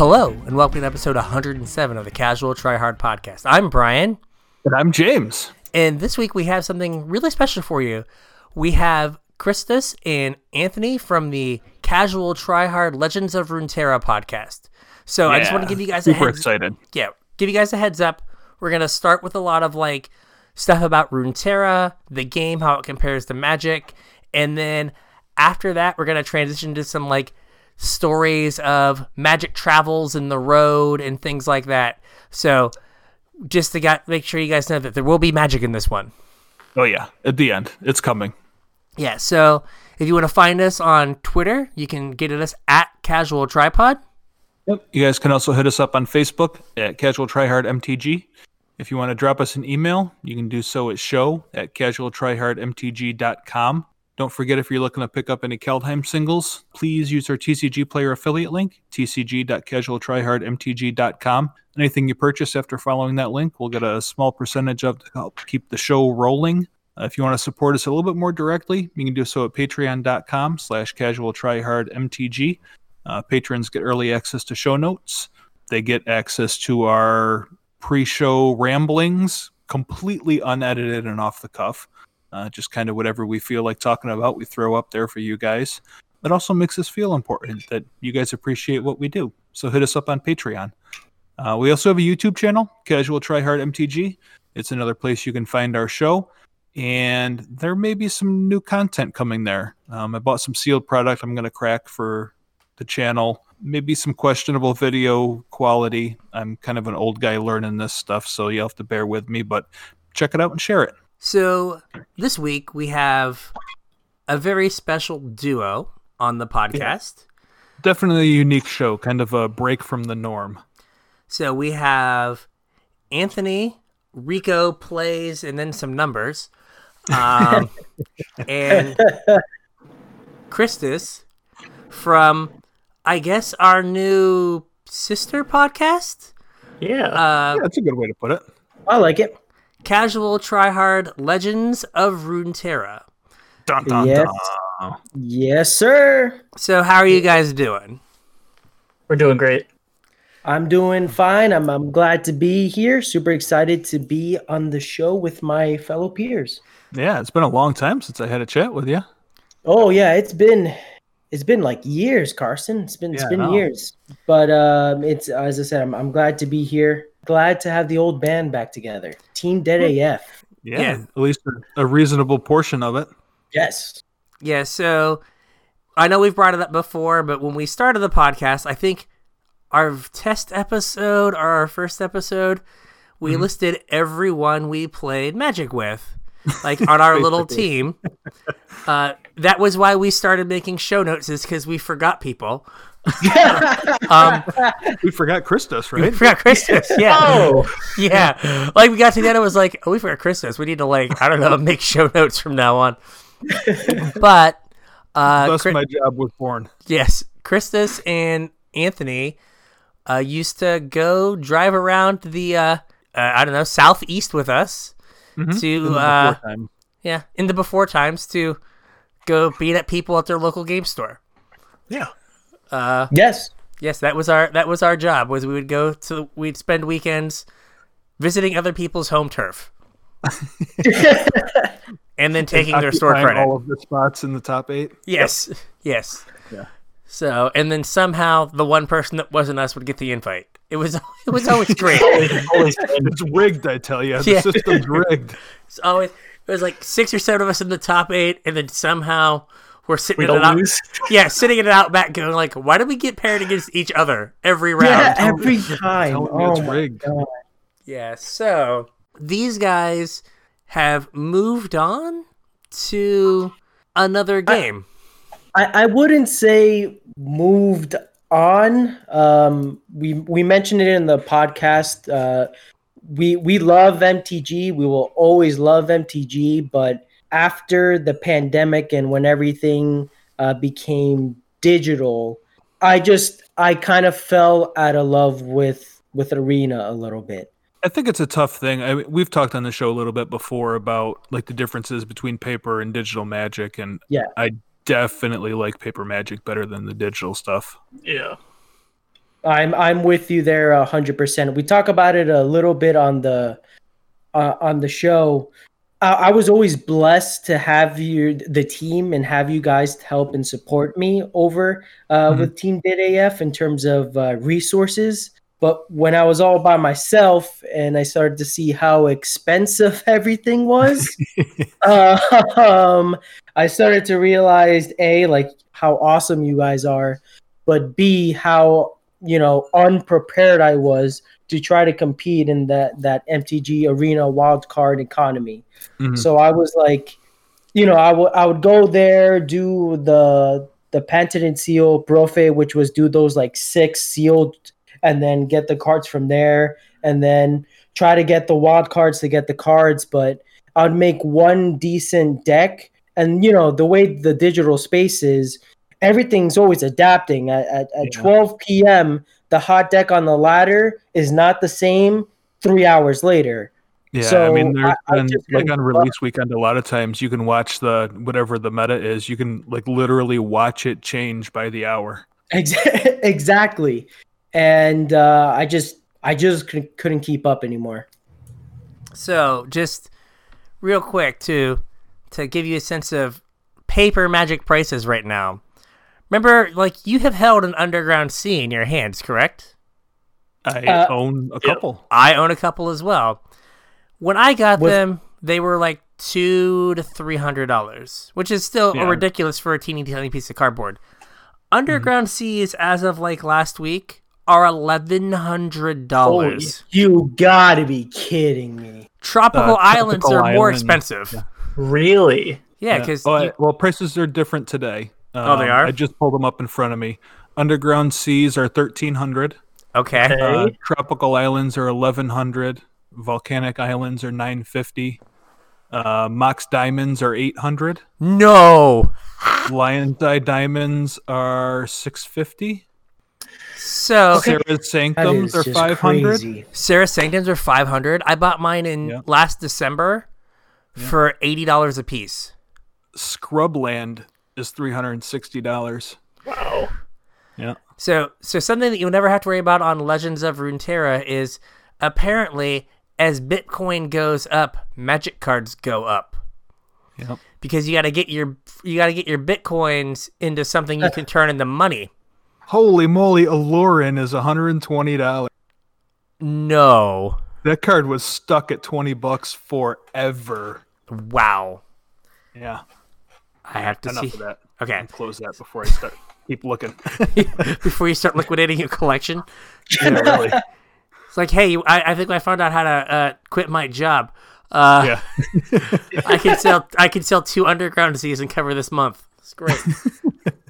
Hello, and welcome to episode 107 of the Casual Try Hard podcast. I'm Brian, And I'm James. and this week we have something really special for you. We have Christus and Anthony from the Casual Try Hard Legends of Runeterra podcast. So I just want to give you guys a super heads excited. yeah, give you guys a heads up. We're gonna start with a lot of like stuff about Runeterra, the game, how it compares to Magic, and then after that, we're gonna transition to some like stories of Magic travels in the road and things like that. So just to got make sure you guys know that there will be magic in this one. Oh yeah, at the end, it's coming. Yeah. So if you want to find us on Twitter, you can get at us at Casual Tryhard. Yep. You guys can also hit us up on Facebook at Casual Tryhard MTG. If you want to drop us an email, you can do so at show at casualtryhardmtg.com. Don't forget if you're looking to pick up any Kaldheim singles, please use our TCG player affiliate link, tcg.casualtryhardmtg.com. Anything you purchase after following that link, we'll get a small percentage of to help keep the show rolling. Uh, if you want to support us a little bit more directly, you can do so at patreon.com slash casualtryhardmtg. Uh, patrons get early access to show notes. They get access to our pre-show ramblings, completely unedited and off the cuff. Uh, just kind of whatever we feel like talking about, we throw up there for you guys. It also makes us feel important that you guys appreciate what we do. So hit us up on Patreon. Uh, we also have a YouTube channel, Casual Tryhard MTG. It's another place you can find our show, and there may be some new content coming there. Um, I bought some sealed product I'm going to crack for the channel. Maybe some questionable video quality. I'm kind of an old guy learning this stuff, so you'll have to bear with me, but check it out and share it. So this week we have a very special duo on the podcast. Definitely a unique show, kind of a break from the norm. So we have Anthony, Rico plays, and then some numbers, um, and Christus from, I guess, our new sister podcast, Yeah. uh, Yeah, that's a good way to put it. I like it. Casual Tryhard Legends of Runeterra. Dun, dun, Yes. dun. Yes, sir. So how are you guys doing? We're doing great. I'm doing fine. I'm I'm glad to be here. Super excited to be on the show with my fellow peers. Yeah, it's been a long time since I had a chat with you. Oh yeah, it's been it's been like years, Carson. It's been it's Yeah, I been know. years. But um it's as I said, I'm I'm glad to be here. Glad to have the old band back together. Team Dead AF. Yeah, Yeah. at least a, a reasonable portion of it. Yes. Yeah, so I know we've brought it up before, but when we started the podcast, I think our test episode or our first episode, we listed everyone we played Magic with, like on our little team. Uh, that was why we started making show notes, is because we forgot people. Um, We forgot Christus, we right? forgot Christmas. Yeah. Oh, Yeah. Like we got to the end, it was like, oh, we forgot Christmas. We need to like, I don't know, make show notes from now on. But uh Thus, Chri- my job was born. yes, Christus and Anthony uh used to go drive around the uh, uh I don't know, southeast with us In to the uh before time. yeah, in the before times to go beat at people at their local game store. Yeah. Uh yes. Yes, that was our that was our job. Was we would go to we'd spend weekends visiting other people's home turf, and then taking their store credit. all of the spots in the top eight. yes, yes. Yeah. So, and then somehow the one person that wasn't us would get the invite. It was it was always great. It's rigged, I tell you. The Yeah. system's rigged. It's always it was like six or seven of us in the top eight, and then somehow we're sitting we in an out, yeah, sitting in an outback, going like, why do we get paired against each other every round? Yeah, every time. Oh it's my rigged. God. Yeah, so these guys have moved on to another game. I, I wouldn't say moved on. Um, we we mentioned it in the podcast. Uh, we we love MTG. We will always love MTG. But after the pandemic and when everything uh, became digital, I just I kind of fell out of love with with Arena a little bit. I think it's a tough thing. I mean, we've talked on the show a little bit before about like the differences between paper and digital magic, and Yeah. I definitely like paper magic better than the digital stuff. Yeah. I'm I'm with you there a hundred percent. We talk about it a little bit on the uh, on the show. I, I was always blessed to have you the team and have you guys help and support me over uh, Mhm. with Team Did AF in terms of uh, resources. But when I was all by myself and I started to see how expensive everything was, uh, um, I started to realize a like how awesome you guys are, but b how you know unprepared I was to try to compete in that that MTG arena wildcard economy. Mhm. So I was like, you know, I would I would go there do the the patented seal Brofe, which was do those like six sealed, and then get the cards from there, and then try to get the wild cards to get the cards. But I'd make one decent deck, and you know the way the digital space is, everything's always adapting. At at, at Yeah. 12 p.m., the hot deck on the ladder is not the same three hours later. Yeah, I mean, there's I- I been just like on release weekend, a lot of times you can watch the whatever the meta is. You can like literally watch it change by the hour. Ex- exactly and uh, i just i just couldn't, couldn't keep up anymore So, just real quick to to give you a sense of paper magic prices right now. Remember, like you have held an underground sea in your hands, correct? I Uh, own a yeah. couple. I own a couple as well. When I got Was- them, they were like two to three hundred dollars, which is still Yeah. ridiculous for a teeny tiny piece of cardboard. Underground seas, as of like last week, are eleven hundred dollars. you gotta be kidding me Tropical Uh, islands tropical are more expensive. yeah. Really? Yeah, because oh, I- well, prices are different today. Oh, they Um, are? I just pulled them up in front of me. Underground seas are thirteen hundred. okay, Okay. Uh, tropical islands are eleven hundred. Volcanic islands are nine fifty. Uh, Mox diamonds are eight hundred. no. Lion's eye diamonds are six fifty. So Serra's that sanctums are five hundred. crazy. Serra Sanctums are five hundred. I bought mine in Yeah. last December for eighty dollars a piece. Scrubland is three hundred and sixty dollars. Wow. Yeah. So, so something that you'll never have to worry about on Legends of Runeterra is apparently as Bitcoin goes up, Magic cards go up Yep. because you got to get your you got to get your bitcoins into something you can turn into money. Holy moly, Aluren is one hundred and twenty dollars. No, That card was stuck at twenty bucks forever. wow. Yeah. I have to Enough see. of that. Okay, Close that before I start. Keep looking. before you start liquidating your collection, yeah, really. it's like, hey, I, I think I found out how to uh, quit my job. Uh, Yeah. I can sell I can sell two underground seas and cover this month. It's great.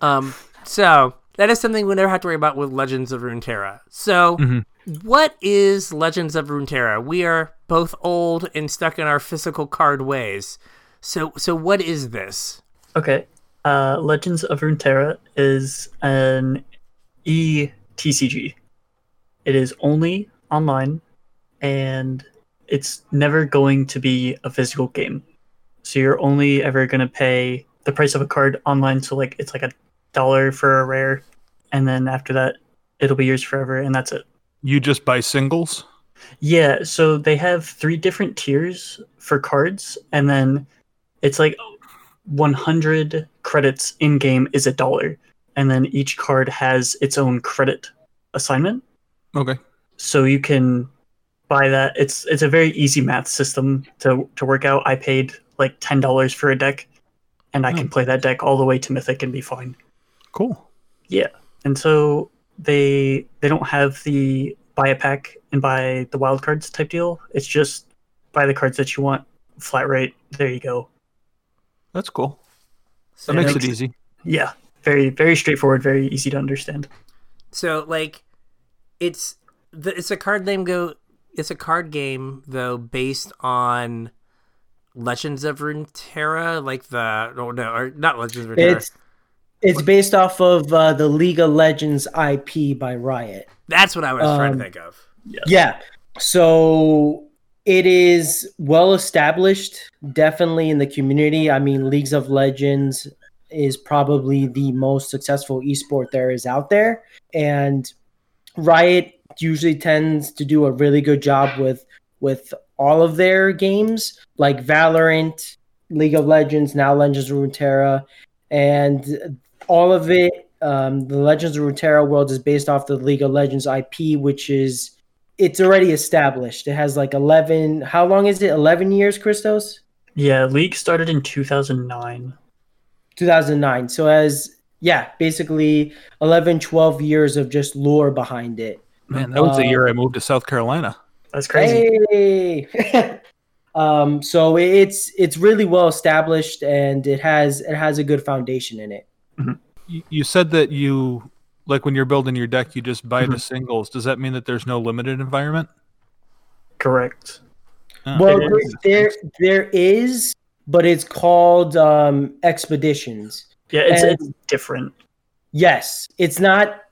um, so that is something we never have to worry about with Legends of Runeterra. So, what is Legends of Runeterra? We are both old and stuck in our physical card ways. So, so what is this? Okay. Uh, Legends of Runeterra is an ETCG. It is only online, and it's never going to be a physical game. So you're only ever going to pay the price of a card online. So like it's like a dollar for a rare, and then after that, it'll be yours forever, and that's it. You just buy singles? Yeah, so they have three different tiers for cards, and then it's like 100 credits in game is a dollar, and then each card has its own credit assignment. Okay. So you can buy that. It's it's a very easy math system to to work out. I paid like ten dollars for a deck, and I can hmm. play that deck all the way to Mythic and be fine. Cool. Yeah, and so they they don't have the buy a pack and buy the wild cards type deal. It's just buy the cards that you want, flat rate. There you go. That's cool. So, That makes makes- it easy. Yeah, very very straightforward, very easy to understand. so like, it's the, it's a card name go. It's a card game though based on Legends of Runeterra, like the oh no, or not Legends of Runeterra. It's it's based off of uh, the League of Legends IP by Riot. That's what I was trying Um, to think of. Yeah. So it is well established, definitely in the community. I mean, Leagues of Legends is probably the most successful esport there is out there. And Riot usually tends to do a really good job with with all of their games, like Valorant, League of Legends, now Legends of Runeterra, and all of it. Um, the Legends of Runeterra world is based off the League of Legends IP, which is it's already established. It has like eleven. How long is it? Eleven years, Christos. Yeah, League started in 2009. 2009. So as yeah, basically 11, 12 years of just lore behind it. Man, that was the Uh, year I moved to South Carolina. That's crazy. Hey. um, so it's it's really well established and it has it has a good foundation in it. You, you said that you like when you're building your deck, you just buy the Mhm. singles. Does that mean that there's no limited environment? Correct. Oh. Well, It there, is. there there is, but it's called um, expeditions. Yeah, it's, And- it's different. Yes, it's not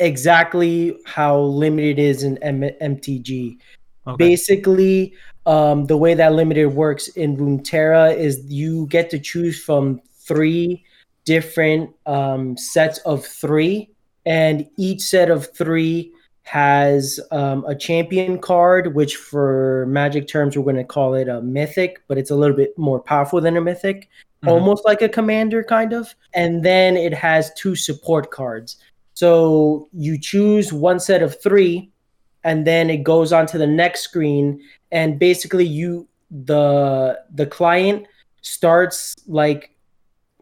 exactly how limited is in M- MTG. Okay. Basically, um, the way that limited works in Runeterra is you get to choose from three different um, sets of three, and each set of three has um, a champion card, which for magic terms we're going to call it a mythic, but it's a little bit more powerful than a mythic, Mhm. almost like a commander kind of. And then it has two support cards. So you choose one set of three, and then it goes on to the next screen, and basically you the the client starts like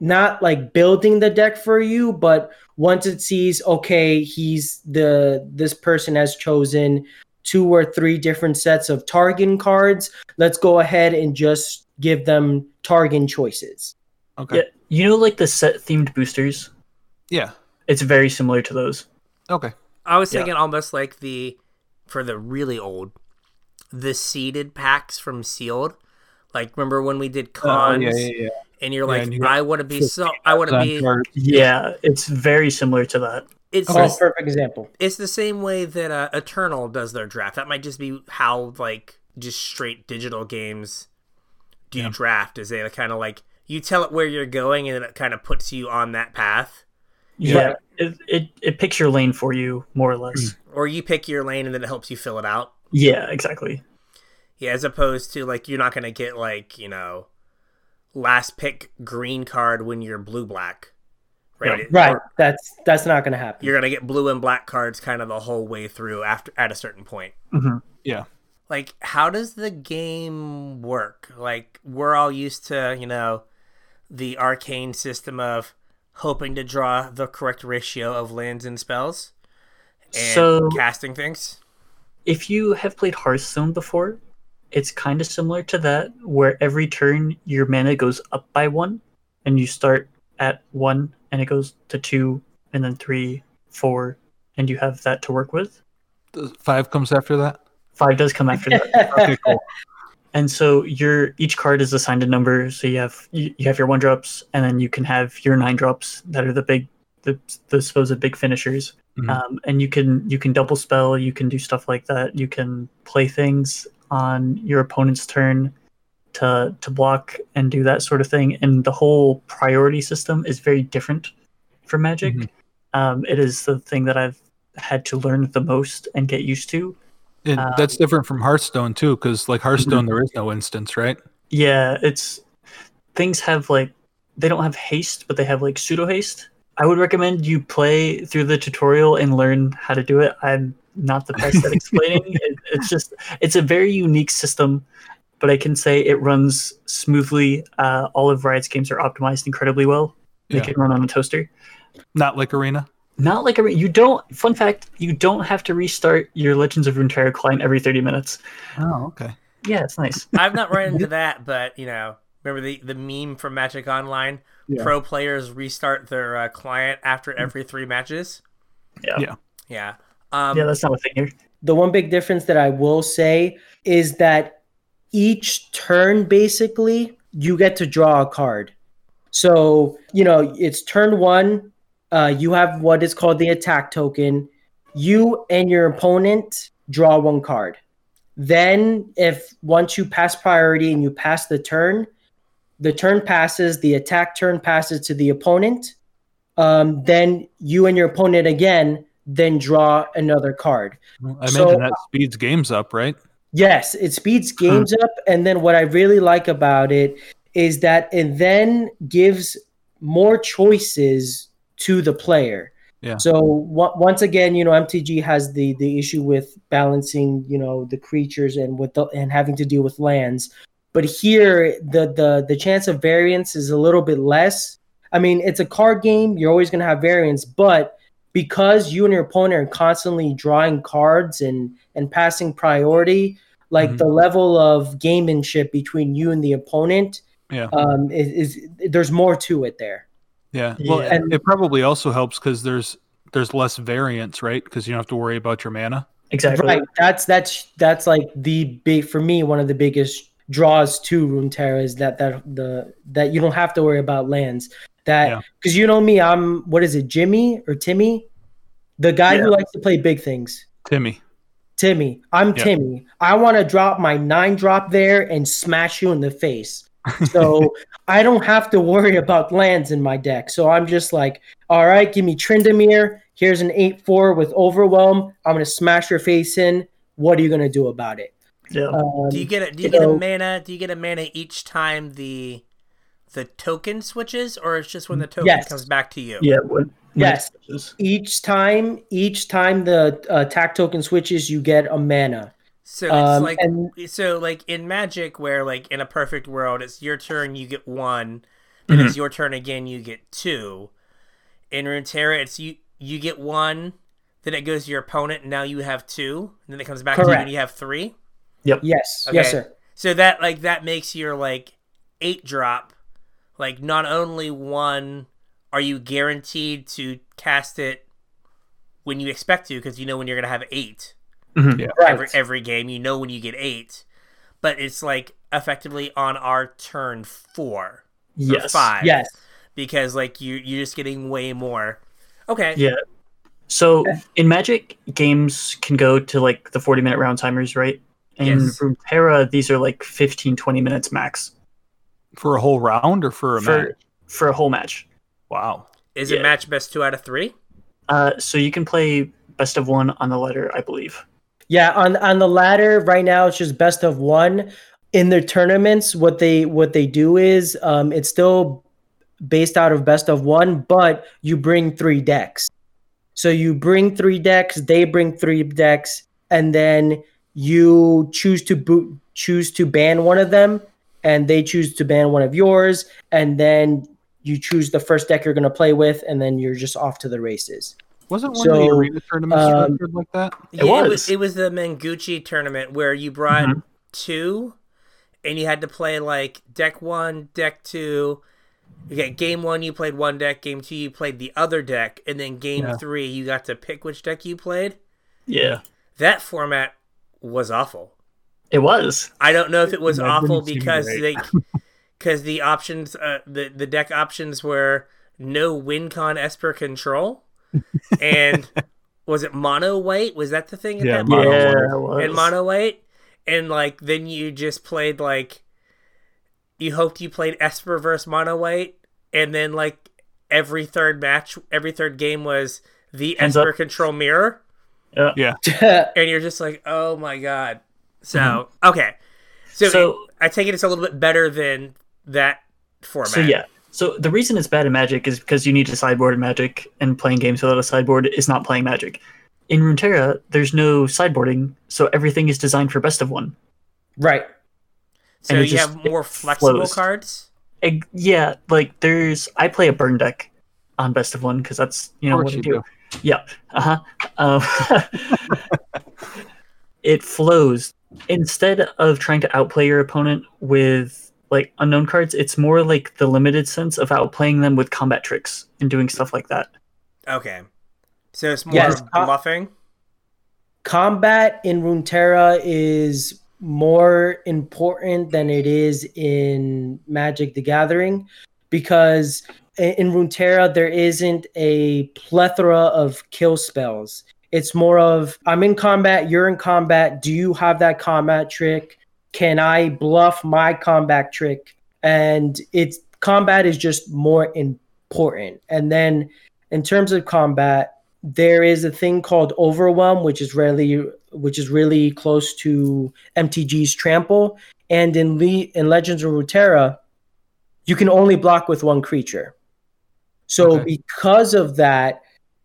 not like building the deck for you, but once it sees okay, he's the this person has chosen two or three different sets of target cards. Let's go ahead and just give them target choices. Okay. Yeah, you know, like the set themed boosters. Yeah. It's very similar to those. Okay. I was Yeah. thinking almost like the for the really old, the seeded packs from Sealed. Like remember when we did cons, Oh, yeah, yeah, yeah. And you're Yeah, like, and you got I want to be so, I want to On be. Yeah, it's very similar to that. It's Oh, the, perfect example. it's the same way that uh, Eternal does their draft. That might just be how like just straight digital games do Yeah. draft. Is they kind of like you tell it where you're going, and then it kind of puts you on that path, Yeah, it, it it picks your lane for you more or less. or you pick your lane, and then it helps you fill it out. Yeah, exactly. Yeah, as opposed to like you're not gonna get like you know last pick green card when you're blue black, right? Yeah. Right. or That's that's not going to happen. You're gonna get blue and black cards kind of the whole way through after at a certain point. hmm Yeah. Like, how does the game work? Like, we're all used to you know the arcane system of hoping to draw the correct ratio of lands and spells and So- casting things. If you have played Hearthstone before, it's kind of similar to that, where every turn your mana goes up by one, and you start at one, and it goes to two, and then three, four, and you have that to work with. The five comes after that. Five does come after that. Okay, cool. and so your each card is assigned a number so you have you, you have your one drops and then you can have your nine drops that are the big the, the supposed big finishers Mhm. um, and you can you can double spell you can do stuff like that you can play things on your opponent's turn to to block and do that sort of thing and the whole priority system is very different for magic Mhm. um, it is the thing that i've had to learn the most and get used to And Um, that's different from Hearthstone too, because like Mm-hmm. Hearthstone, there is no instance, right? Yeah, it's things have like they don't have haste, but they have like pseudo haste. I would recommend you play through the tutorial and learn how to do it. I'm not the best at explaining. it, it's just it's a very unique system, but I can say it runs smoothly. Uh, all of Riot's games are optimized incredibly well. They Yeah. can run on a toaster. Not like Arena. Not like a re- you don't. Fun fact: you don't have to restart your Legends of Runeterra client every 30 minutes. Oh, okay. Yeah, it's nice. I've not run into that, but you know, remember the the meme from Magic Online? Yeah. Pro players restart their uh, client after every three matches. Yeah, Yeah. Yeah. Um, yeah, that's not a thing here. the one big difference that I will say is that each turn basically you get to draw a card. So, you know, it's turn one, uh, you have what is called the attack token. You and your opponent draw one card. Then, if once you pass priority and you pass the turn, the turn passes, the attack turn passes to the opponent. Um, then you and your opponent again then draw another card. I So- imagine that speeds games up, right? Yes, it speeds hmm. games up. And then what I really like about it is that it then gives more choices to the player. Yeah. So w- once again, you know, MTG has the the issue with balancing, you know, the creatures and with the, and having to deal with lands. But here, the the the chance of variance is a little bit less. I mean, it's a card game. You're always going to have variance, but because you and your opponent are constantly drawing cards and and passing priority, like Mhm. the level of gamemanship between you and the opponent, Yeah. um, is, is there's more to it there. Yeah. Well, Yeah. and it probably also helps because there's there's less variance, right? Because you don't have to worry about your mana. Exactly. Right. That's that's that's like the big for me one of the biggest draws to Runeterra is that that the that you don't have to worry about lands. That Yeah. because you know me, I'm what is it, Jimmy or Timmy, the guy Yeah. who likes to play big things. Timmy. Timmy, I'm Yeah. Timmy. I want to drop my nine drop there and smash you in the face. So I don't have to worry about lands in my deck. So I'm just like, all right, give me Tryndamere. Here's an 8 4 with Overwhelm. I'm going to smash your face in. What are you going to do about it? yeah. Um, Do you get a do you you get a mana? Do you get a mana each time the the token switches, or it's just when the token Yes. comes back to you? yeah. When, when Yes. switches. each time, each time the uh, attack token switches, you get a mana. So it's Um, like and so like in Magic, where like in a perfect world, it's your turn, you get one, and Mm-hmm. it's your turn again, you get two. In Runeterra, it's you you get one, then it goes to your opponent, and now you have two, and then it comes back to you, and you have three. Yep. yes, Okay. yes, sir. So that like that makes your like eight drop like not only one are you guaranteed to cast it when you expect to because you know when you're gonna have eight Mhm. Yeah. Right. every every game you know when you get eight but it's like effectively on our turn four Yes. five Yes. because like you you're just getting way more okay Yeah. So in Magic, games can go to like the 40 minute round timers, right? In Yes. Runeterra, these are like 15, 20 minutes max For a whole round or for a match? for, for a whole match. Wow. is Yeah. it match best two out of three Uh, so you can play best of one on the ladder, I believe. Yeah, on on the ladder right now it's just best of one. In their tournaments, what they what they do is um, it's still based out of best of one, but you bring three decks. So you bring three decks, they bring three decks, and then you choose to boot choose to ban one of them, and they choose to ban one of yours, and then you choose the first deck you're gonna play with, and then you're just off to the races. Wasn't one of the arena tournaments um, like that? It Yeah, it was was. it was the Menguchi tournament where you brought Mhm. two, and you had to play like deck one, deck two. Okay, game one you played one deck, game two you played the other deck, and then game Yeah. three you got to pick which deck you played. Yeah. That format was awful. It was. I don't know if it was That awful didn't because great. they because the options uh, the the deck options were no WinCon Esper control and was it mono white? Was that the thing? at Yeah, that Mono yeah, white. was. and mono white, and like then you just played like you hoped you played Esper versus mono white, and then like every third match, every third game was the Hands Esper up. control mirror, Yeah. and you're just like, oh my god. So okay, so, So- I take it it's a little bit better than that format. So yeah. So the reason it's bad in Magic is because you need to sideboard in Magic, and playing games without a sideboard is not playing Magic. In Runeterra, there's no sideboarding, so everything is designed for best of one. right. so and it you just- have more flexible flows. cards. Eg- yeah, like there's I play a burn deck on best of one because that's you know what course I you do. Yeah. Uh-huh. Uh, it flows. Instead of trying to outplay your opponent with like unknown cards, it's more like the limited sense of outplaying them with combat tricks and doing stuff like that. Okay, so it's more Yes, bluffing. combat in Runeterra is more important than it is in Magic the Gathering because i- in Runeterra there isn't a plethora of kill spells. It's more of I'm in combat, you're in combat. Do you have that combat trick? Can I bluff my combat trick? And it's combat is just more important. And then in terms of combat, there is a thing called overwhelm, which is really which is really close to MTG's trample, and in Le- in Legends of Runeterra, you can only block with one creature. So Okay. because of that,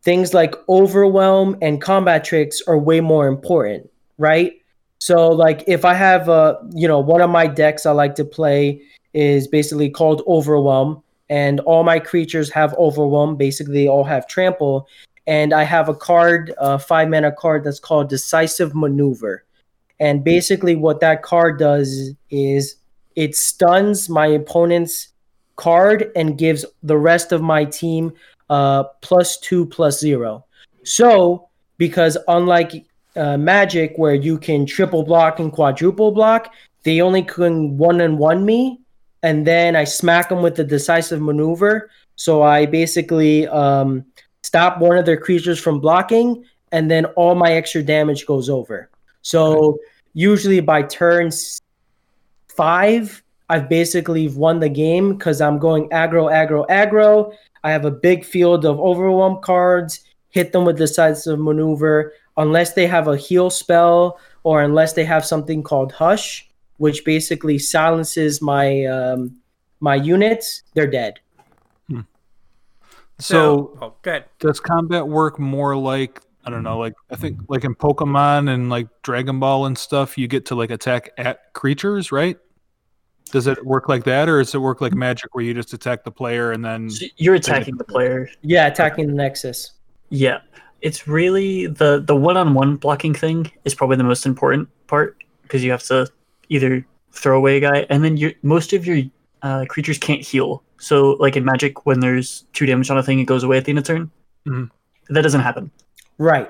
things like overwhelm and combat tricks are way more important, right? So like if I have a you know one of my decks I like to play is basically called overwhelm and all my creatures have overwhelm basically they all have trample and I have a card a 5 mana card that's called decisive maneuver and basically what that card does is it stuns my opponent's card and gives the rest of my team uh plus 2 plus 0 so because unlike uh, magic where you can triple block and quadruple block they only can one and one me and then i smack them with the decisive maneuver. So i basically um, stop one of their creatures from blocking and then all my extra damage goes over. So usually by turn five i've basically won the game because i'm going aggro aggro aggro i have a big field of overwhelm cards hit them with decisive maneuver unless they have a heal spell or unless they have something called hush which basically silences my um, my units they're dead So, oh, good. does combat work more like I don't know, like I think like in Pokemon and like Dragon Ball and stuff, you get to like attack at creatures, right? Does it work like that, or does it work like Magic, where you just attack the player and then? So you're attacking the player. yeah attacking the nexus Yeah, it's really the the one-on-one blocking thing is probably the most important part because you have to either throw away a guy, and then your most of your uh, creatures can't heal. So, like in Magic, when there's two damage on a thing, it goes away at the end of turn. Mhm. That doesn't happen. right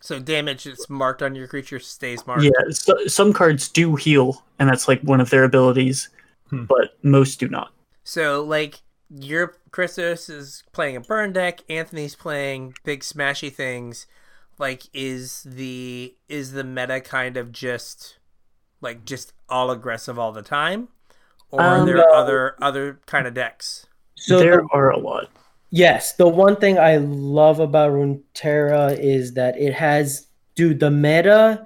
So damage that's marked on your creature stays marked. Yeah, so, some cards do heal, and that's like one of their abilities, Hmm. but most do not. So like your Christos is playing a burn deck, Anthony's playing big smashy things. Like is the is the meta kind of just like just all aggressive all the time? Or are Um, there no. other other kind of decks? so there the- are a lot. Yes, the one thing I love about Runeterra is that it has, dude, the meta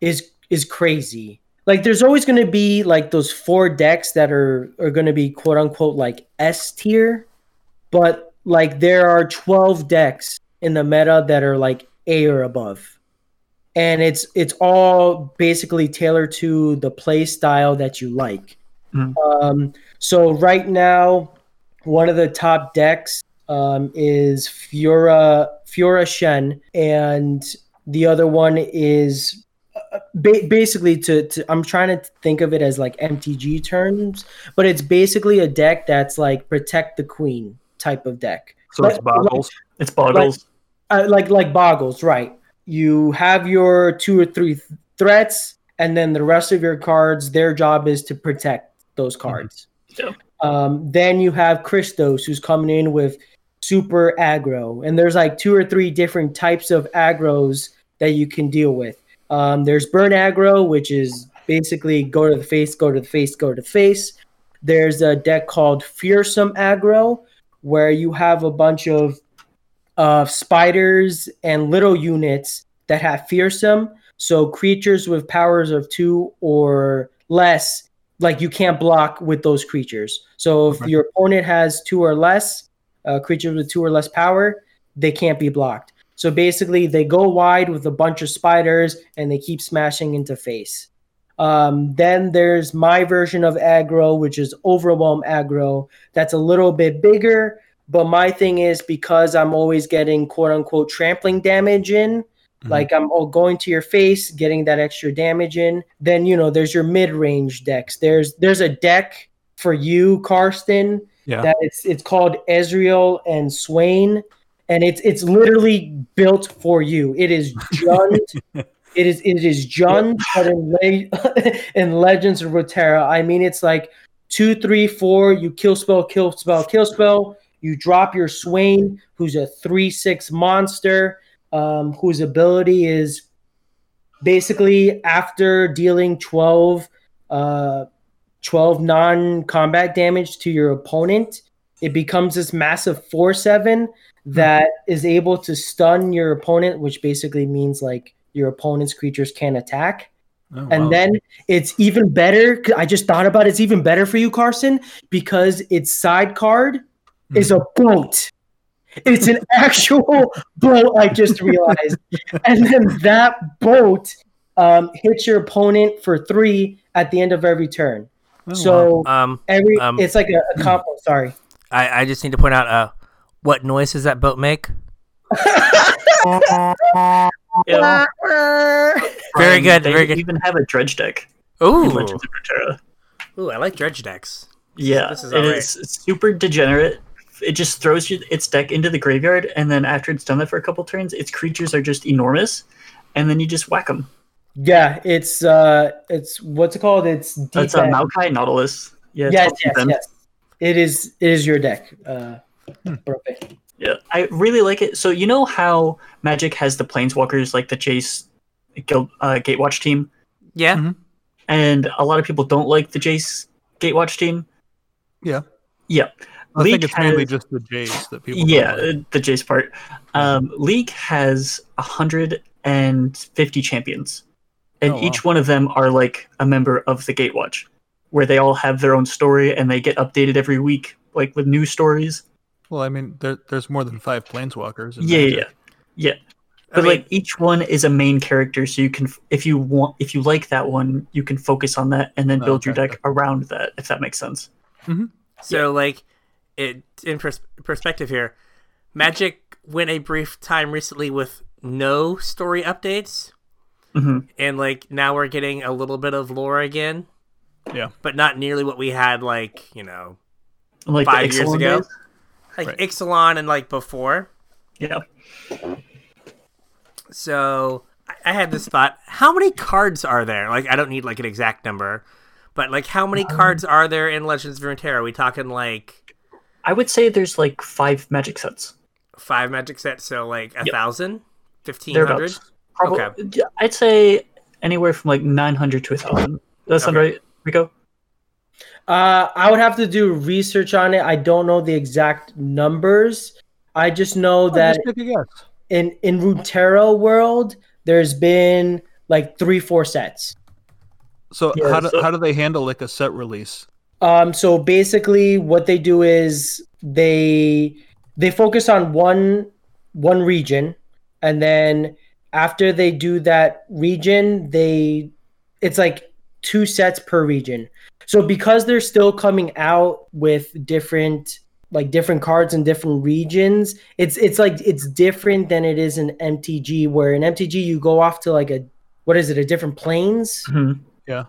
is is crazy. Like, there's always going to be like those four decks that are are going to be quote unquote like S tier, but like there are 12 decks in the meta that are like A or above, and it's it's all basically tailored to the play style that you like. Mhm. Um, so right now, one of the top decks um, is Fiora Fiora Shen, and the other one is uh, ba- basically to, to. I'm trying to think of it as like MTG terms, but it's basically a deck that's like protect the queen type of deck. So it's Like- It's boggles. Uh, like like boggles, right? You have your two or three th- threats, and then the rest of your cards, their job is to protect those cards. Yeah. Um, then you have Christos, who's coming in with super aggro, and there's like two or three different types of aggros that you can deal with. Um, there's burn aggro, which is basically go to the face, go to the face, go to the face. There's a deck called Fearsome Aggro, where you have a bunch of uh, spiders and little units that have fearsome. So creatures with powers of two or less, like you can't block with those creatures. So if your opponent has two or less, uh, creatures with two or less power, they can't be blocked. So basically, they go wide with a bunch of spiders and they keep smashing into face. Um, then there's my version of aggro, which is overwhelm aggro. That's a little bit bigger, but my thing is because I'm always getting quote unquote trampling damage in, Mhm. like I'm all going to your face, getting that extra damage in. Then you know there's your mid range decks. There's there's a deck for you, Karsten, Yeah. that it's it's called Ezreal and Swain, and it's it's literally built for you. It is Jund. it is it is Jund, but in, Le- in Legends of Runeterra, I mean it's like two, three, four. You kill spell, kill spell, kill spell. You drop your Swain, who's a three six monster, um, whose ability is basically after dealing twelve. Uh, 12 non-combat damage to your opponent it becomes this massive four seven that is able to stun your opponent, which basically means like your opponent's creatures can't attack. Oh, And wow. then it's even better. I just thought about it, it's even better for you, Carson, because its side card is a boat. It's an actual boat. I just realized, and then that boat um, hits your opponent for three at the end of every turn. Oh, wow. so Um, every um, it's like a, a combo. Sorry. I, I just need to point out, uh, what noise does that boat make? Very Um, good, They very good. even have a dredge deck Ooh, in Legends of ooh, I like dredge decks. Yeah, This is it alright. is super degenerate. It just throws you its deck into the graveyard, and then after it's done that for a couple turns, its creatures are just enormous, and then you just whack them. Yeah, it's uh, it's what's it called? It's it's a defense. Maokai Nautilus. Yeah, it's yes, called yes, defense. yes. It is. It is your deck. Uh, Hmm. perfect. Yeah, I really like it. So you know how Magic has the Planeswalkers, like the Jace Guild uh, Gatewatch team, Yeah, Mhm. and a lot of people don't like the Jace Gatewatch team. Yeah. Yeah. I League think it's mainly just the Jace that people. Yeah, like. uh, the Jace part. Um, League has 150 champions, and Oh, wow. each one of them are like a member of the Gatewatch, where they all have their own story and they get updated every week, like with new stories. Well, I mean, there, there's more than five planeswalkers. in Yeah, yeah, Magic. yeah. I But mean, like each one is a main character, so you can, if you want, if you like that one, you can focus on that and then Oh, build your okay. deck around that. If that makes sense. Mm-hmm. so like, it in pers- perspective here, Magic went a brief time recently with no story updates, hmm and like now we're getting a little bit of lore again, Yeah. but not nearly what we had like you know Like Five years ago? days. like Right. Ixalan and like before. Yeah. So I- had this thought: how many cards are there? Like, I don't need like an exact number, but like, how many cards are there in Legends of Runeterra? Are we talking like I would say there's like five Magic sets. five Magic sets? So like a Yep. thousand, fifteen hundred. Thereabouts. Probably, yeah, I'd say anywhere from like 900 to 1,000. Does that sound Okay. right, Rico? Uh, I would have to do research on it. I don't know the exact numbers. I just know Oh, that just take a guess. in in Runeterra world, there's been like three, four sets. So, Yeah, how do so- how do they handle like a set release? Um, so basically, what they do is they they focus on one one region, and then after they do that region, they it's like two sets per region. So because they're still coming out with different like different cards in different regions, it's it's like it's different than it is in MTG. Where in MTG you go off to like a what is it a different planes Mhm. Yeah.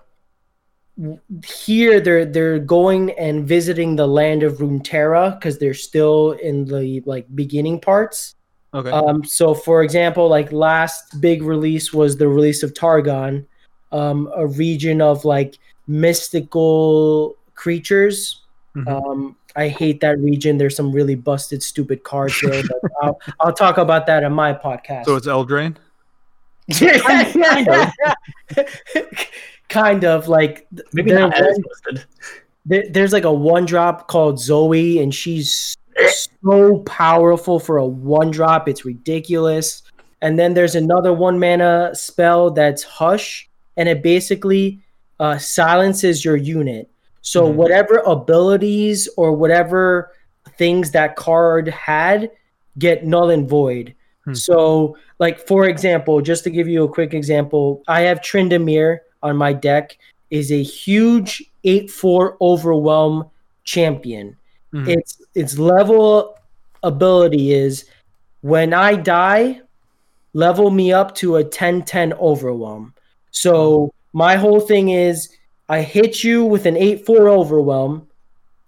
here they're they're going and visiting the land of Runeterra because they're still in the like beginning parts. Okay. Um, so for example, like last big release was the release of Targon, um, a region of like mystical creatures. Mhm. Um, I hate that region. There's some really busted, stupid cards there. But I'll, I'll talk about that in my podcast. so it's Eldraine. kind of. kind of like Maybe not as was- listed. there, there's like a one drop called Zoe, and she's so powerful for a one drop. It's ridiculous. And then there's another one mana spell that's Hush, and it basically uh, silences your unit. So Mhm. whatever abilities or whatever things that card had get null and void. Hmm. So, like for example, just to give you a quick example, I have Tryndamere on my deck. Is a huge eight four overwhelm champion. Mhm. Its its level ability is when I die, level me up to a 10-10 overwhelm. So my whole thing is I hit you with an 8-4 overwhelm.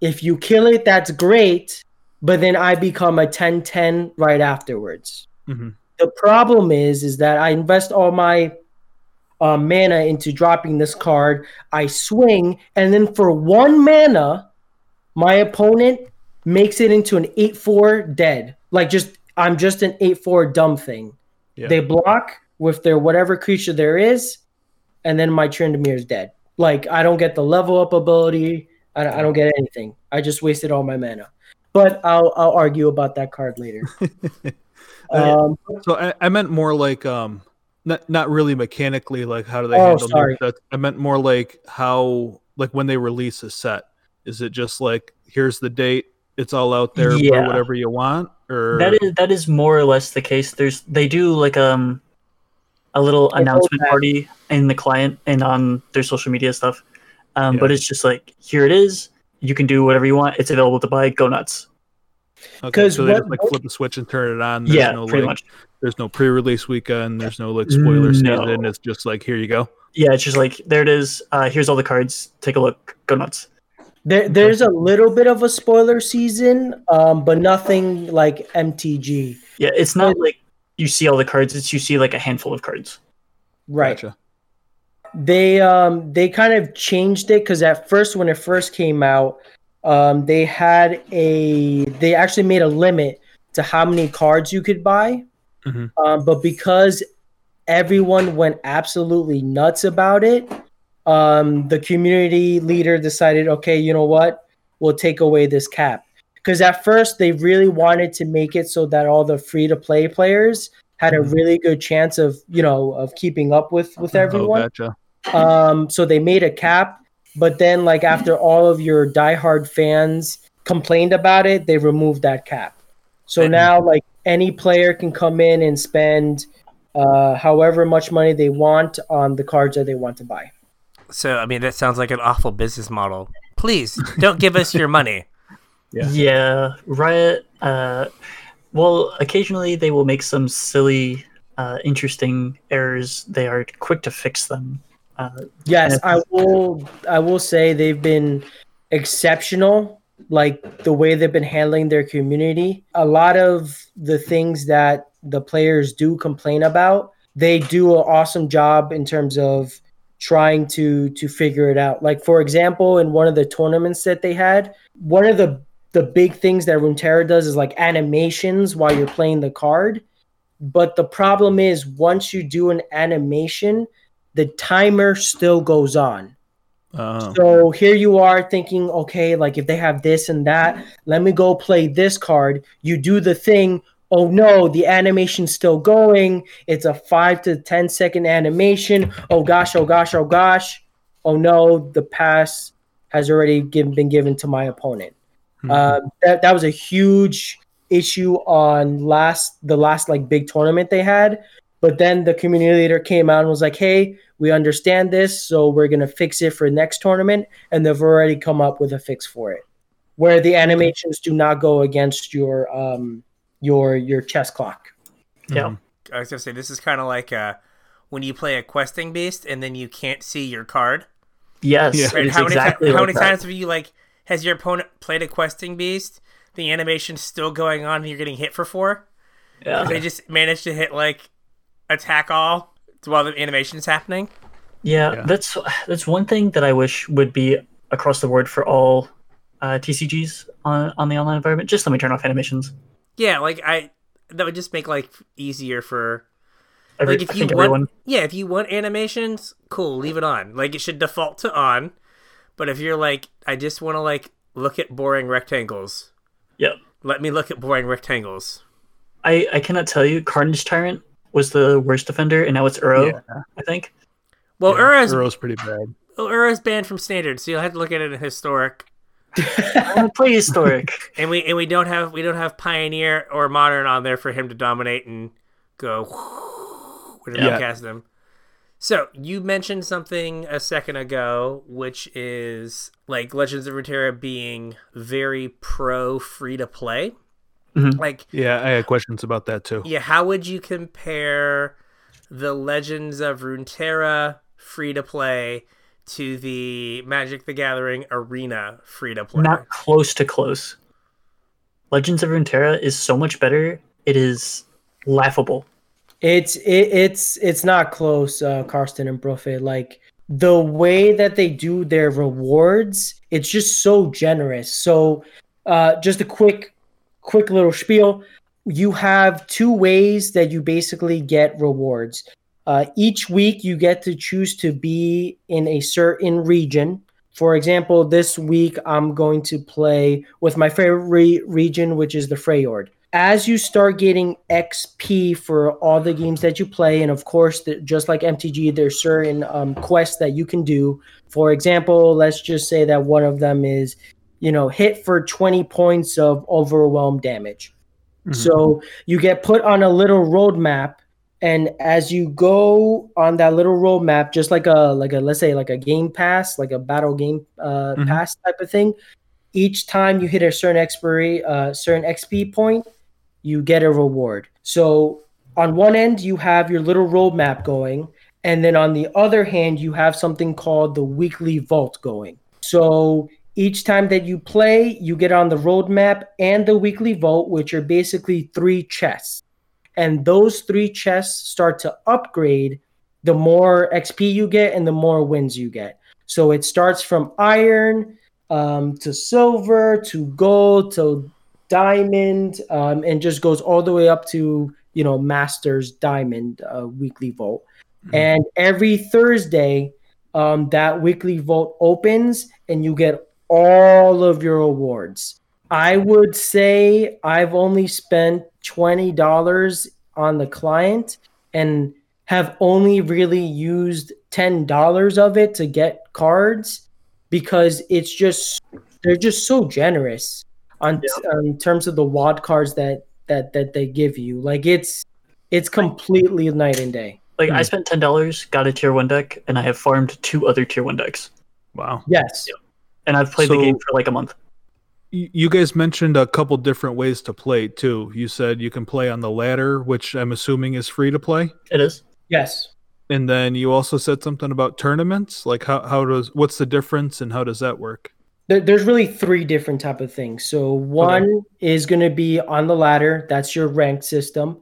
If you kill it, that's great, but then I become a 10-10 right afterwards. Mhm. The problem is is that I invest all my uh, mana into dropping this card. I swing, and then for one mana, my opponent makes it into an 8-4 dead. Like just I'm just an 8-4 dumb thing. Yeah. They block with their whatever creature there is, and then my Tryndamere is dead. Like I don't get the level up ability. I, I don't get anything. I just wasted all my mana. but I'll I'll argue about that card later. um, So I, I meant more like um not not really mechanically like how do they Oh, handle sorry. I meant more like how like when they release a set. Is it just like here's the date, it's all out there for Yeah. whatever you want? Or That is that is more or less the case. There's they do like um a little They announcement hold party in the client and on their social media stuff. Um, Yeah. But it's just like here it is. You can do whatever you want. It's available to buy. Go nuts. Okay. so they what- just like flip the switch and turn it on. There's yeah, no pretty like much. there's no pre-release weekend, there's no like spoiler No. season. It's just like here you go. Yeah, it's just like there it is. Uh, here's all the cards. Take a look. Go nuts. There, there's a little bit of a spoiler season, um, but nothing like MTG. Yeah, it's not like you see all the cards. It's you see like a handful of cards. Right. Gotcha. they um they kind of changed it because at first when it first came out um they had a they actually made a limit to how many cards you could buy Mhm. um, but because everyone went absolutely nuts about it um the community leader decided okay you know what we'll take away this cap because at first they really wanted to make it so that all the free to play players had a Mhm. really good chance of you know of keeping up with with everyone Oh, gotcha. um, so they made a cap, but then like after all of your diehard fans complained about it, they removed that cap. So Mhm. now like any player can come in and spend uh, however much money they want on the cards that they want to buy. So I mean, that sounds like an awful business model. Please don't give us your money. Yeah. Yeah, Riot. Uh, well, occasionally they will make some silly, uh, interesting errors. They are quick to fix them. Uh, Yes, I will. I will say they've been exceptional. Like the way they've been handling their community. A lot of the things that the players do complain about, they do an awesome job in terms of trying to to figure it out. Like for example, in one of the tournaments that they had, one of the the big things that Runeterra does is like animations while you're playing the card. But the problem is once you do an animation, the timer still goes on. Oh. So here you are thinking, okay, like if they have this and that, let me go play this card. You do the thing. Oh no, the animation's still going. It's a five to ten second animation. Oh gosh, oh gosh, oh gosh. Oh no, the pass has already given, been given to my opponent. Hmm. Uh, that that was a huge issue on last the last like big tournament they had. But then the community leader came out and was like, "Hey, we understand this, so we're gonna fix it for next tournament." And they've already come up with a fix for it, where the animations do not go against your um your your chess clock. yeah, Mhm. I was gonna say this is kind of like uh, when you play a questing beast and then you can't see your card. yes, Yeah. Right? it's How many, ti- exactly how like many that. times have you like has your opponent played a questing beast? The animation's still going on and you're getting hit for four. Yeah, They just managed to hit like attack all while the animation's happening. yeah, Yeah. that's that's one thing that I wish would be across the board for all uh, TCGs on on the online environment. Just let me turn off animations. Yeah, like I that would just make life easier for Every, like if I you want everyone. yeah if you want animations cool leave it on like it should default to on but if you're like i just want to like look at boring rectangles Yeah, let me look at boring rectangles I I cannot tell you. Carnage Tyrant was the worst defender, and now it's Uro. Yeah. I think. well Yeah, Ura's, Uro's pretty bad. well, Uro's banned from standard so you'll have to look at it in historic I want to and we and we don't have we don't have pioneer or modern on there for him to dominate and go whenever you Yeah. cast him so you mentioned something a second ago which is like legends of runeterra being very pro free to play Mhm. like Yeah, I had questions about that too. yeah how would you compare the legends of runeterra free to play to the magic the gathering arena free to play Not close to close. Legends of Runeterra is so much better. It is laughable. It's it, it's it's not close, uh, Karsten and Brofe. Like the way that they do their rewards, it's just so generous. So, uh, just a quick, quick little spiel. You have two ways that you basically get rewards. Uh, each week, you get to choose to be in a certain region for example, this week I'm going to play with my favorite re- region, which is the Freljord. As you start getting XP for all the games that you play, and of course, the, just like MTG, there's certain um, quests that you can do. For example, let's just say that one of them is, you know, hit for 20 points of overwhelm damage. Mhm. So you get put on a little roadmap, and as you go on that little roadmap, just like a like a let's say like a game pass, like a battle game uh, Mhm. pass type of thing. Each time you hit a certain expiry, uh, certain XP point, you get a reward. So on one end you have your little roadmap going, and then on the other hand you have something called the weekly vault going. So each time that you play, you get on the roadmap and the weekly vault which are basically three chests. And those three chests start to upgrade the more XP you get and the more wins you get. So it starts from iron um, to silver to gold to diamond um, and just goes all the way up to, you know, master's diamond uh, weekly vault. Mhm. And every Thursday, um, that weekly vault opens and you get all of your awards. I would say I've only spent $20 on the client and have only really used $10 of it to get cards because it's just they're just so generous on in terms of the wad cards that that that they give you. Like it's it's completely night and day. Like I Hmm. spent ten dollars, got a tier one deck, and I have farmed two other tier one decks, Wow. Yes. and I've played So- the game for like a month. Y- You guys mentioned a couple different ways to play too. You said you can play on the ladder, which I'm assuming is free to play. It is. Yes. And then you also said something about tournaments. Like how, how does what's the difference and how does that work? There's really three different type of things. So one is going to be on the ladder. That's your ranked system.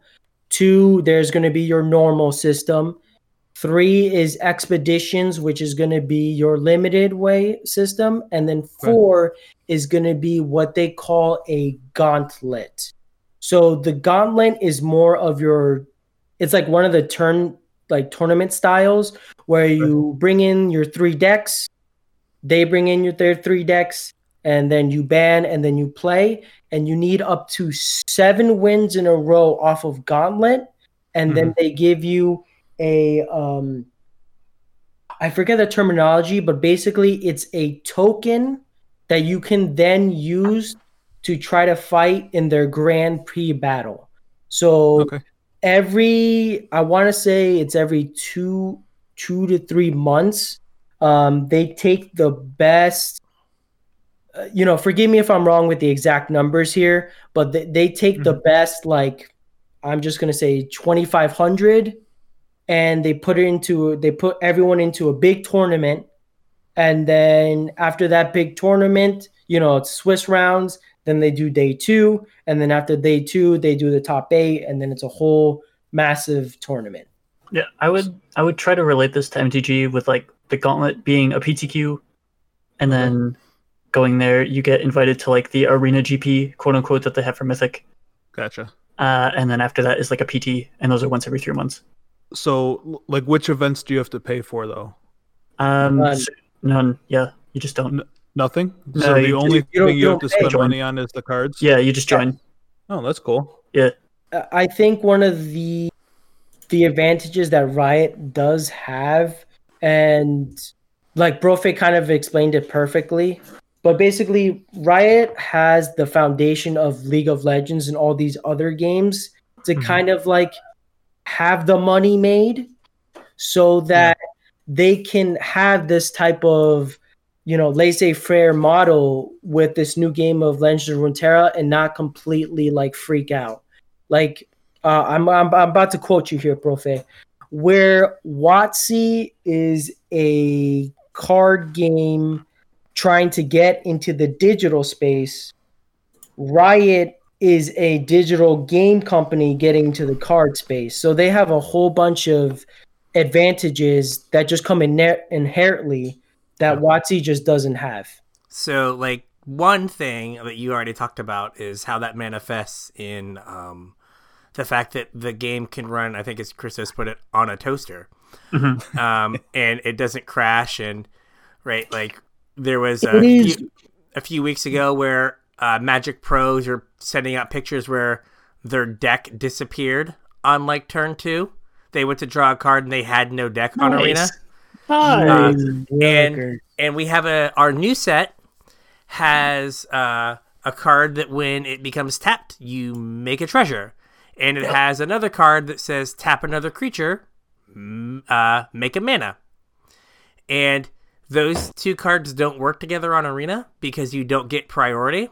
Two, there's going to be your normal system. Three is expeditions, which is going to be your limited way system, and then four is going to be what they call a gauntlet. So the gauntlet is more of your. It's like one of the turn like tournament styles where you bring in your three decks they bring in your their three decks and then you ban and then you play. And you need up to seven wins in a row off of gauntlet. And then mm-hmm. they give you a um i forget the terminology but basically it's a token that you can then use to try to fight in their grand prix battle so Okay. every i want to say it's every two two to three months um, they take the best uh, you know forgive me if i'm wrong with the exact numbers here but they, they take the best like i'm just going to say 2500 and they put it into they put everyone into a big tournament and then after that big tournament you know it's swiss rounds then they do day two and then after day two they do the top eight and then it's a whole massive tournament Yeah, I would I would try to relate this to MTG with like the gauntlet being a PTQ, and then going there you get invited to like the arena GP quote unquote that they have for Mythic, Gotcha. uh, and then after that is like a PT, and those are once every three months. So like which events do you have to pay for though? Um, None. none. Yeah, you just don't. Nothing. No, so the you- only you don't- thing you you have don't to pay. spend Join. money on is the cards. Yeah, you just join. Oh, that's cool. Yeah. I think one of the the advantages that Riot does have, and like Brofe kind of explained it perfectly, but basically Riot has the foundation of League of Legends and all these other games to Mhm. kind of like have the money made so that they can have this type of you know laissez-faire model with this new game of Legends of Runeterra and not completely like freak out like uh, I'm, I'm I'm about to quote you here, Profe. Where WotC is a card game trying to get into the digital space, Riot is a digital game company getting to the card space. So they have a whole bunch of advantages that just come in inherently that WotC just doesn't have. So, like, one thing that you already talked about is how that manifests in um, the fact that the game can run, I think as Christos put it, on a toaster. Mhm. Um, and it doesn't crash. And, right, like, there was a It is- few, a few weeks ago where uh, Magic Pros are sending out pictures where their deck disappeared on like turn two. They went to draw a card and they had no deck on Arena. Nice. and and we have a our new set has uh, a card that when it becomes tapped, you make a treasure, and it has another card that says tap another creature, uh, make a mana, and those two cards don't work together on Arena because you don't get priority.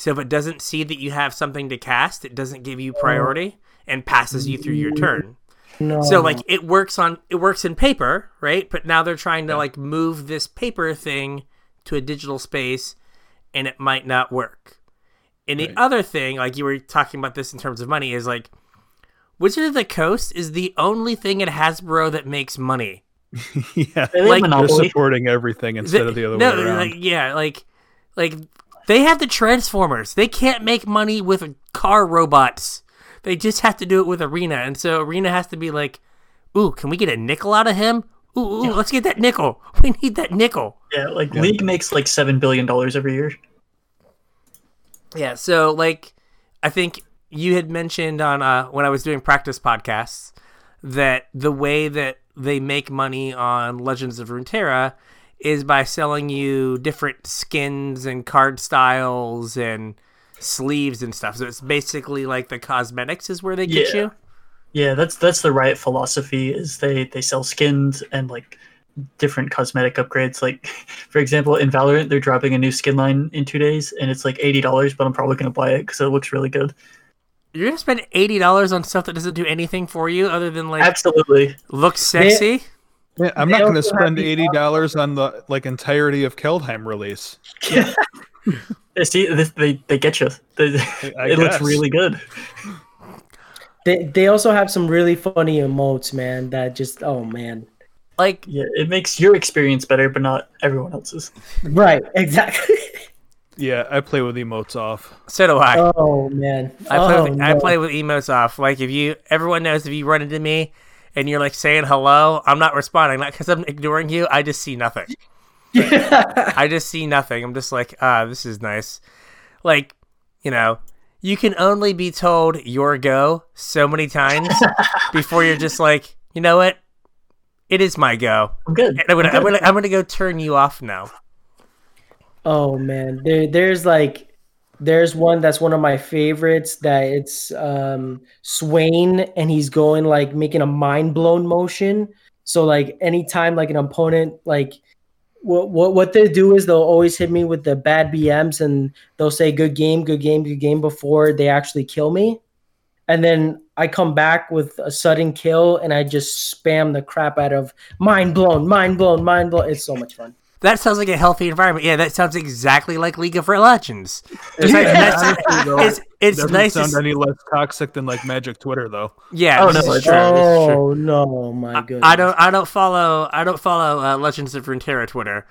So if it doesn't see that you have something to cast, it doesn't give you oh. priority and passes you through your mm. turn. no. So like it works on it works in paper, right? But now they're trying to like move this paper thing to a digital space and it might not work. And the Right. other thing, like you were talking about this in terms of money, is like Wizard of the Coast is the only thing at Hasbro that makes money. yeah, Like- they're supporting everything instead of the other no, way around. Like, yeah, like like they have the Transformers. They can't make money with car robots. They just have to do it with Arena, and so Arena has to be like, "Ooh, can we get a nickel out of him? Ooh, ooh let's get that nickel. We need that nickel." Yeah, like League makes like seven billion dollars every year. Yeah, so like I think you had mentioned on uh, when I was doing practice podcasts that the way that they make money on Legends of Runeterra is by selling you different skins and card styles and sleeves and stuff. So it's basically like the cosmetics is where they get Yeah. you. Yeah, that's that's the Riot philosophy. Is they they sell skins and like different cosmetic upgrades. Like for example, in Valorant, they're dropping a new skin line in two days, and it's like eighty dollars. But I'm probably gonna buy it because it looks really good. You're gonna spend eighty dollars on stuff that doesn't do anything for you other than like Absolutely. look sexy. Yeah, I'm They not going to spend eighty dollars on the like entirety of Kaldheim release. Yeah, See, this, they they get you. They, I it looks really good. they they also have some really funny emotes, man. That just oh man. Like Yeah, it makes your experience better, but not everyone else's. Right, exactly. Yeah, I play with emotes off. so do I. oh man. I play, oh, with, I play with emotes off. Like if you, everyone knows if you run into me and you're like saying hello, I'm not responding. Not because I'm ignoring you. I just see nothing. I just see nothing. I'm just like, ah, this is nice. Like, you know, you can only be told your go so many times before you're just like, you know what? It is my go. I'm good. And I'm gonna, I'm gonna, I'm gonna go turn you off now. Oh man, there there's like there's one that's one of my favorites that it's um Swain and he's going like making a mind blown motion. So like anytime like an opponent like what what what they do is they'll always hit me with the bad BMs and they'll say good game, good game, good game before they actually kill me. And then I come back with a sudden kill and I just spam the crap out of mind blown, mind blown, mind blown. It's so much fun. That sounds like a healthy environment. Yeah, that sounds exactly like League of Legends. It's, like- that's- it's, it's Doesn't nice. sound s- any less toxic than like Magic Twitter though. yeah. Oh, no, it's true, true. this true. Oh no, my goodness. I don't. I don't follow. I don't follow uh, Legends of Runeterra Twitter.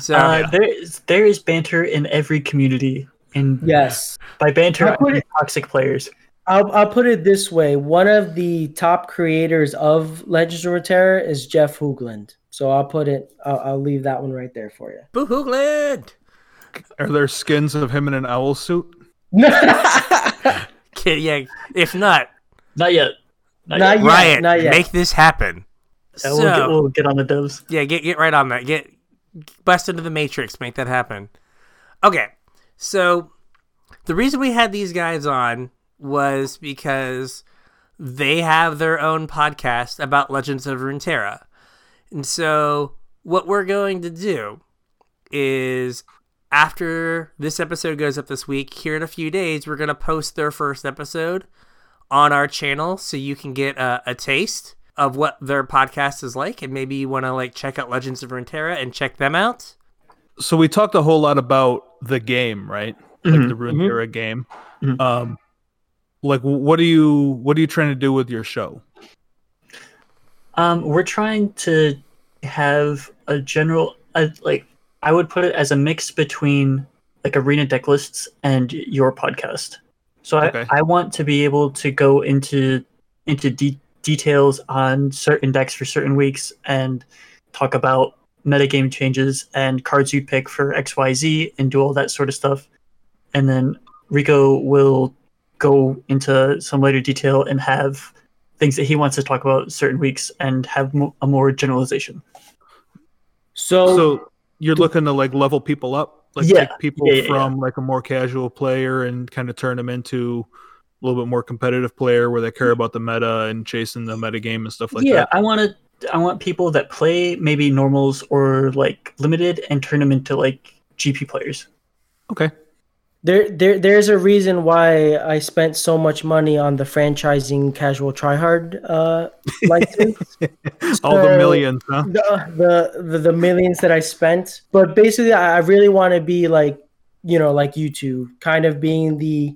So Uh, there is there is banter in every community, and Yes. by banter, I I mean toxic players. I'll, I'll put it this way. One of the top creators of Legends of Runeterra is Jeff Hoogland. So I'll put it, I'll, I'll leave that one right there for you. Boo Hoogland. Are there skins of him in an owl suit? No. Kid, yeah. If not, Not yet. Not, Not yet. yet. Riot, not yet. make this happen. Yeah, we'll, get, So- we'll get on the devs. Yeah, get get right on that. Get bust into the matrix. Make that happen. Okay, so the reason we had these guys on was because they have their own podcast about Legends of Runeterra, and so what we're going to do is after this episode goes up this week, here in a few days, we're going to post their first episode on our channel so you can get a, a taste of what their podcast is like and maybe you want to like check out Legends of Runeterra and check them out. So we talked a whole lot about the game, right? Like Mhm. the Runeterra game. Mhm. Um, like what are you what are you trying to do with your show? Um, we're trying to have a general, uh, like, I would put it as a mix between like arena deck lists and your podcast. So Okay. I, I want to be able to go into into de- details on certain decks for certain weeks and talk about metagame changes and cards you pick for XYZ and do all that sort of stuff. And then Rico will go into some later detail and have things that he wants to talk about certain weeks and have mo- a more generalization. So, So you're looking to like level people up, like Yeah. take people Yeah, yeah, from like a more casual player and kind of turn them into a little bit more competitive player where they care about the meta and chasing the meta game and stuff like that. yeah. I want to. I want people that play maybe normals or like limited and turn them into like GP players. Okay. There, there, there's a reason why I spent so much money on the franchising casual tryhard uh, license. All the millions, huh? the, the the the millions that I spent. But basically, I really want to be like you know like you two, kind of being the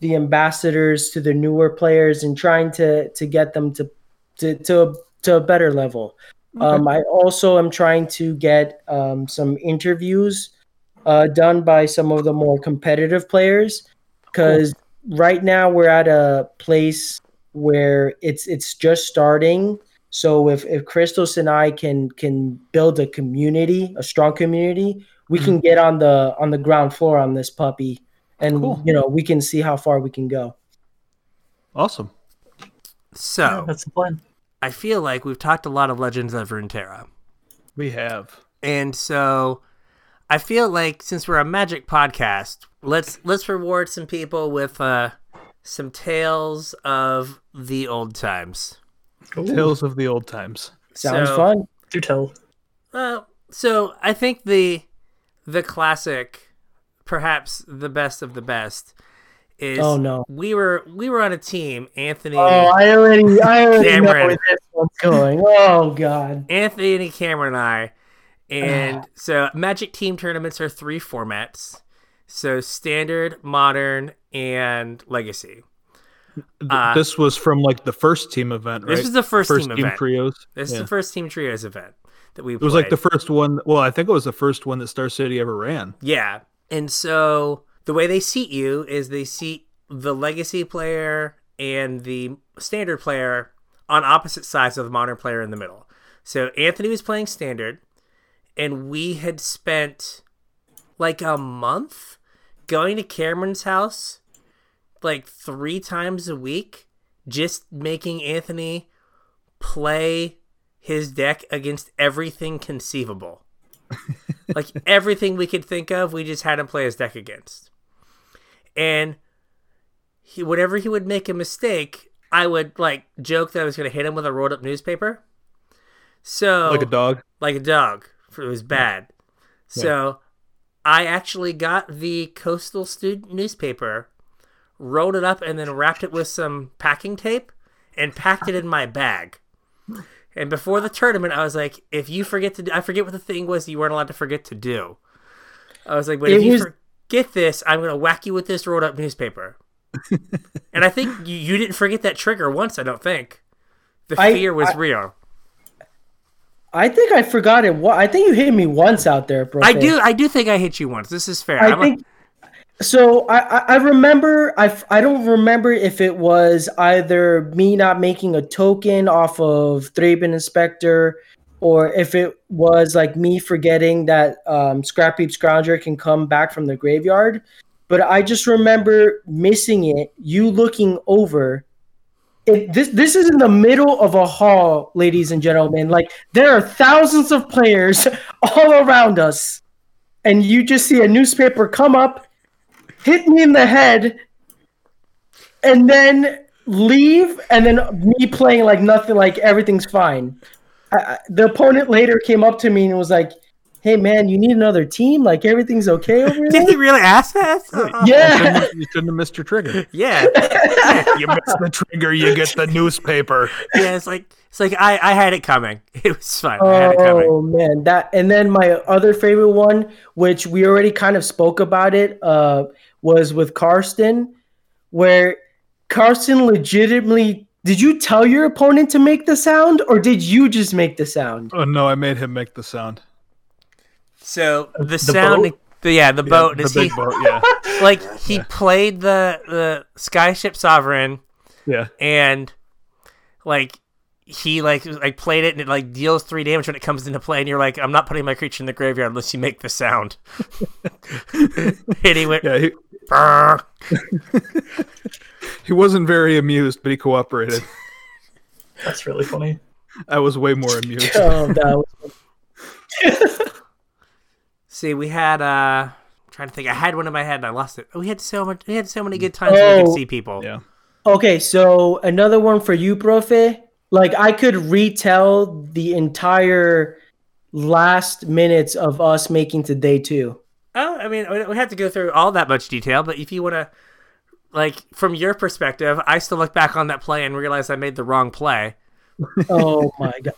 the ambassadors to the newer players and trying to to get them to to to, to a better level. Um, I also am trying to get um, some interviews uh, done by some of the more competitive players because right now we're at a place where it's it's just starting. So if if Christos and I can can build a community, a strong community, we can get on the on the ground floor on this puppy, and Cool. you know we can see how far we can go. Awesome. So Yeah, that's the plan. I feel like we've talked a lot of Legends of Runeterra. We have. And so I feel like since we're a magic podcast, let's let's reward some people with uh some tales of the old times. Tales of the old times. Sounds So- fun. Do tell. Uh, so I think the the classic, perhaps the best of the best, is Oh, no. we were we were on a team. Anthony, Oh, I already I already know where this one's going. Oh God. Anthony, Cameron, and I, and so Magic Team tournaments are three formats. So standard, modern, and legacy. Uh, this was from like the first team event, right? This was the first, first team, team event. trios. This Yeah. is the first team trios event that we. Played. It was like the first one. Well, I think it was the first one that Star City ever ran. Yeah. And so the way they seat you is they seat the legacy player and the standard player on opposite sides of the modern player in the middle. So Anthony was playing standard, and we had spent like a month going to Cameron's house like three times a week, just making Anthony play his deck against everything conceivable like everything we could think of, we just had him play his deck against. And he, whenever he would make a mistake, I would like joke that I was going to hit him with a rolled up newspaper. So Like a dog. like a dog. It was bad. So I actually got the coastal student newspaper, rolled it up, and then wrapped it with some packing tape and packed it in my bag. And before the tournament, I was like, if you forget to do, I forget what the thing was you weren't allowed to forget to do. I was like, but It if you was- forget this, I'm going to whack you with this rolled up newspaper. and I think you, you didn't forget that trigger once, I don't think. The I- fear was I- real. I think I forgot it. I think you hit me once out there, bro. I do I do think I hit you once. This is fair. I I'm a- think so. I, I remember I remember. I f- I don't remember if it was either me not making a token off of Thraben Inspector, or if it was like me forgetting that um, Scrapheap Scrounger can come back from the graveyard. But I just remember missing it. You looking over. It, this this is in the middle of a hall, ladies and gentlemen. Like there are thousands of players all around us and you just see a newspaper come up, hit me in the head, and then leave, and then me playing like nothing, like everything's fine. I, the opponent later came up to me and was like, "Hey man, you need another team? Like everything's okay over there? Did he really ask that? Uh, yeah, you shouldn't have missed your trigger. yeah, you missed the trigger, you get the newspaper. yeah. It's like it's like I I had it coming. It was fine. I had it coming. Oh man, that and then my other favorite one, which we already kind of spoke about it, uh, was with Karsten, where Karsten legitimately did you tell your opponent to make the sound or did you just make the sound? Oh no, I made him make the sound. So the, sound, boat? the, yeah, the boat. the Is big he boat. Yeah, like he played the the Skyship Sovereign yeah. and like he like like played it and it like deals three damage when it comes into play, and you're like, I'm not putting my creature in the graveyard unless you make the sound. and he went, Yeah, he, he wasn't very amused, but he cooperated. That's really funny. I was way more amused. Oh, that was See, we had uh I'm trying to think. I had one in my head and I lost it. Oh, we had so much. We had so many good times where we could Oh. see people. Yeah. Okay, so another one for you, Profe. Like I could retell the entire last minutes of us making to day two. Oh, I mean, we we have to go through all that much detail, but if you want to, like, from your perspective, I still look back on that play and realize I made the wrong play. Oh my god!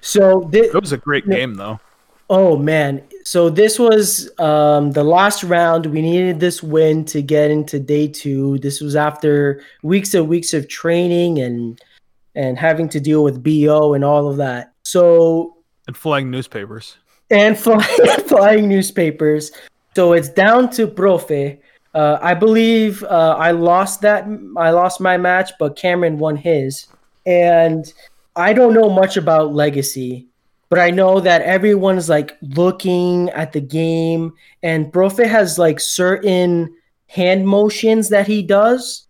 So this, It was a great game, though. Oh man, so this was um, the last round. We needed this win to get into day two. This was after weeks and weeks of training and and having to deal with bo and all of that. So And flying newspapers. and fly, flying newspapers. So it's down to Profe. Uh, I believe uh, I lost that. I lost my match, but Cameron won his. And I don't know much about Legacy, but I know that everyone's like looking at the game, and Profe has like certain hand motions that he does.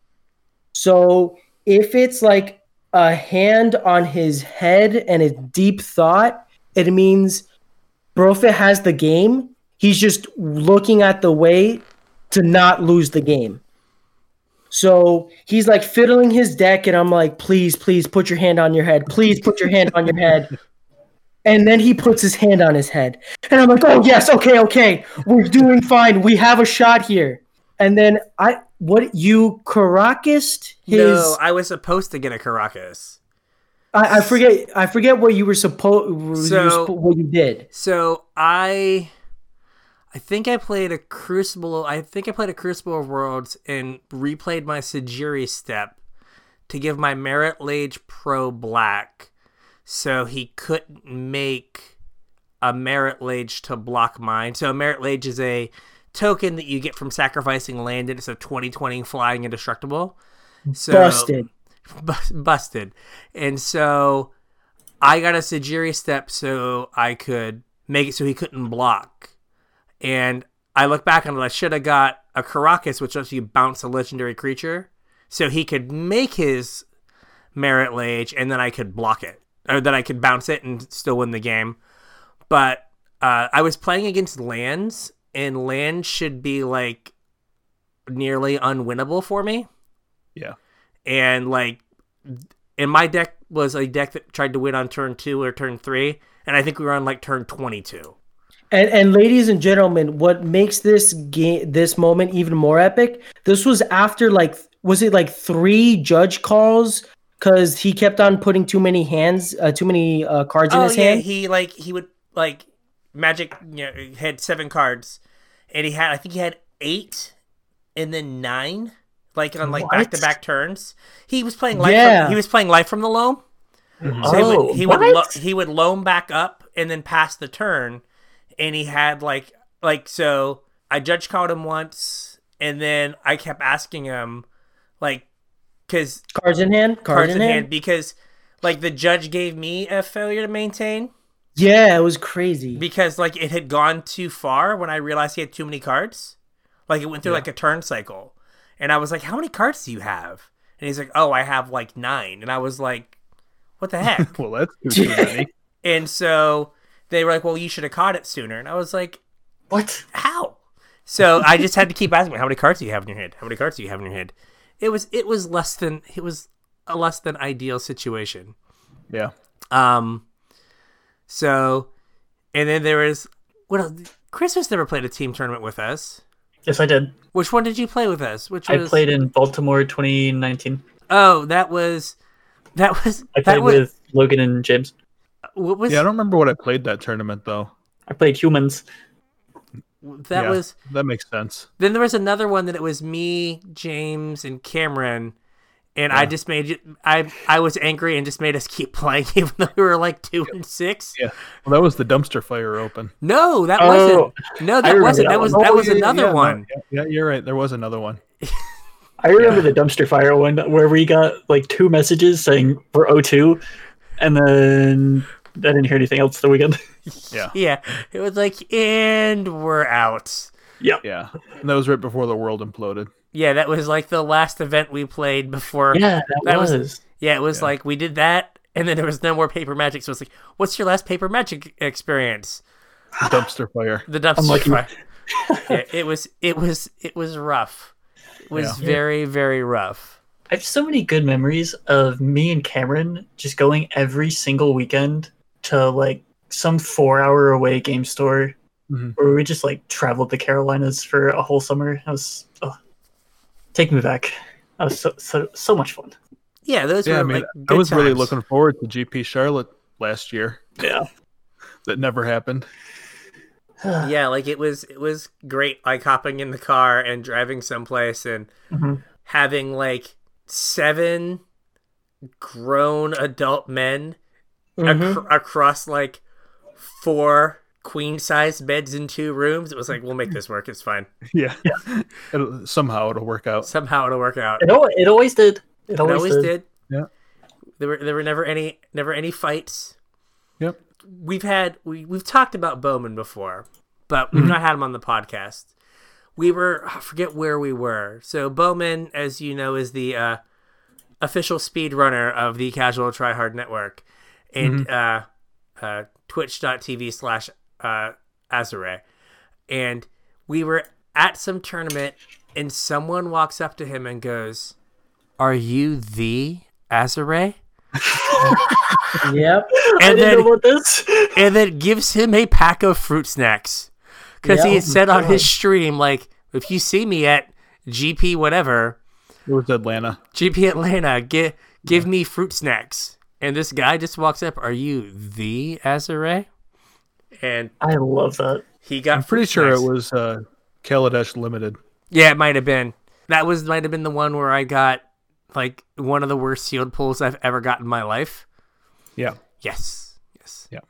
So if it's like a hand on his head and a deep thought, it means Brofa has the game. He's just looking at the way to not lose the game. So he's like fiddling his deck, and I'm like, please, please put your hand on your head. Please put your hand on your head. And then he puts his hand on his head. And I'm like, oh, yes, okay, okay. We're doing fine. We have a shot here. And then I, what, you Karakas? His, no, I was supposed to get a Karakas. I, I forget, I forget what you were supposed, So- what you did. So I, I think I played a Crucible. I think I played a Crucible of Worlds and replayed my Sejiri Steppe to give my Marit Lage Pro black, so he couldn't make a Marit Lage to block mine. So a Marit Lage is a token that you get from sacrificing land, and it's a 2020 flying indestructible. So, Busted. bus- busted. And so I got a Sejiri Steppe so I could make it so he couldn't block. And I look back on it, I should have got a Karakas, which lets you bounce a legendary creature, so he could make his Marit Lage, and then I could block it, or that I could bounce it and still win the game. But uh, I was playing against lands, and lands should be like nearly unwinnable for me Yeah. and like and my deck was a deck that tried to win on turn two or turn three and i think we were on like turn 22 And and ladies and gentlemen, what makes this game this moment even more epic? This was after like was it like three judge calls because he kept on putting too many hands, uh, too many uh, cards in oh his yeah hand. he like he would like magic you know, had seven cards and he had i think he had eight and then nine like on like back to back turns. He was playing life Yeah. from, he was playing life from the loam. So he Oh, would, he would lo- he would loam back up and then pass the turn, and he had like like so I judge called him once, and then I kept asking him like because Cards in hand. Cards, cards in hand because like the judge gave me a failure to maintain Yeah, it was crazy. because like it had gone too far when I realized he had too many cards, like it went through like a turn cycle, and I was like, how many cards do you have? And he's like, oh, I have like nine, and I was like, what the heck? Well, that's too, too many. And so they were like, "Well, you should have caught it sooner." And I was like, What? "How?" So I just had to keep asking, "How many cards do you have in your head? How many cards do you have in your head?" It was it was less than it was a less than ideal situation. Yeah. Um, so and then there was what else? Christos never played a team tournament with us. Yes, I did. Which one did you play with us? Which I was played in Baltimore 2019. oh that was that was I played was with Logan and James. what was Yeah, I don't remember what I played that tournament though. I played humans. That Yeah, was that makes sense. Then there was another one that it was me, James, and Cameron, and I just made it. I I was angry and just made us keep playing, even though we were like two and six. Yeah. Well, that was the dumpster fire open. No, that Oh, wasn't. No, that wasn't. that That was one. that Oh, was yeah, another yeah, no, one. yeah, yeah, you're right. There was another one. I remember the dumpster fire one where we got like two messages saying we're 0-2 and then I didn't hear anything else the weekend. Yeah. Yeah, it was like, and we're out. yep. Yeah. And that was right before the world imploded. Yeah, that was like the last event we played before. Yeah, that, That was- was. Yeah, it was Yeah. like we did that, and then there was no more paper magic. So it's like, what's your last paper magic experience? Dumpster fire. The dumpster Unlucky. fire. yeah, it was. It was. It was rough. It was Yeah. very, very rough. I have so many good memories of me and Cameron just going every single weekend to like some four hour away game store Mhm. where we just like traveled the Carolinas for a whole summer. That was oh, take me back. That was so so, so much fun. Yeah, those Yeah, were I mean, like I good was really looking forward to GP Charlotte last year. Yeah. That never happened. Yeah, like it was. It was great. Like hopping in the car and driving someplace and Mhm. having like seven grown adult men Mhm. ac- across like four queen size beds in two rooms. It was like, we'll make this work. It's fine. Yeah. It'll, somehow it'll work out. Somehow it'll work out. It, al- it always did. It It always, always did. did. Yeah. There were there were never any never any fights. Yep. We've had we we've talked about Bowman before, but we've Mhm. not had him on the podcast. We were I forget where we were. So Bowman, as you know, is the uh, official speed runner of the Casual Tryhard Network, and uh, uh, Twitch.tv slash uh, Azure, and we were at some tournament, and someone walks up to him and goes, "Are you the Azure?" Yep. And didn't then know about this. and then gives him a pack of fruit snacks because he had said on his stream like, "If you see me at GP whatever, It was Atlanta. GP Atlanta, give give me fruit snacks." And this guy just walks up, "Are you the Azure?" And I love that. he got. I'm pretty fruit sure it was uh, Kaladesh Limited. Yeah, it might have been. That was might have been the one where I got like one of the worst sealed pulls I've ever got in my life. Yeah. Yes. Yes. Yeah.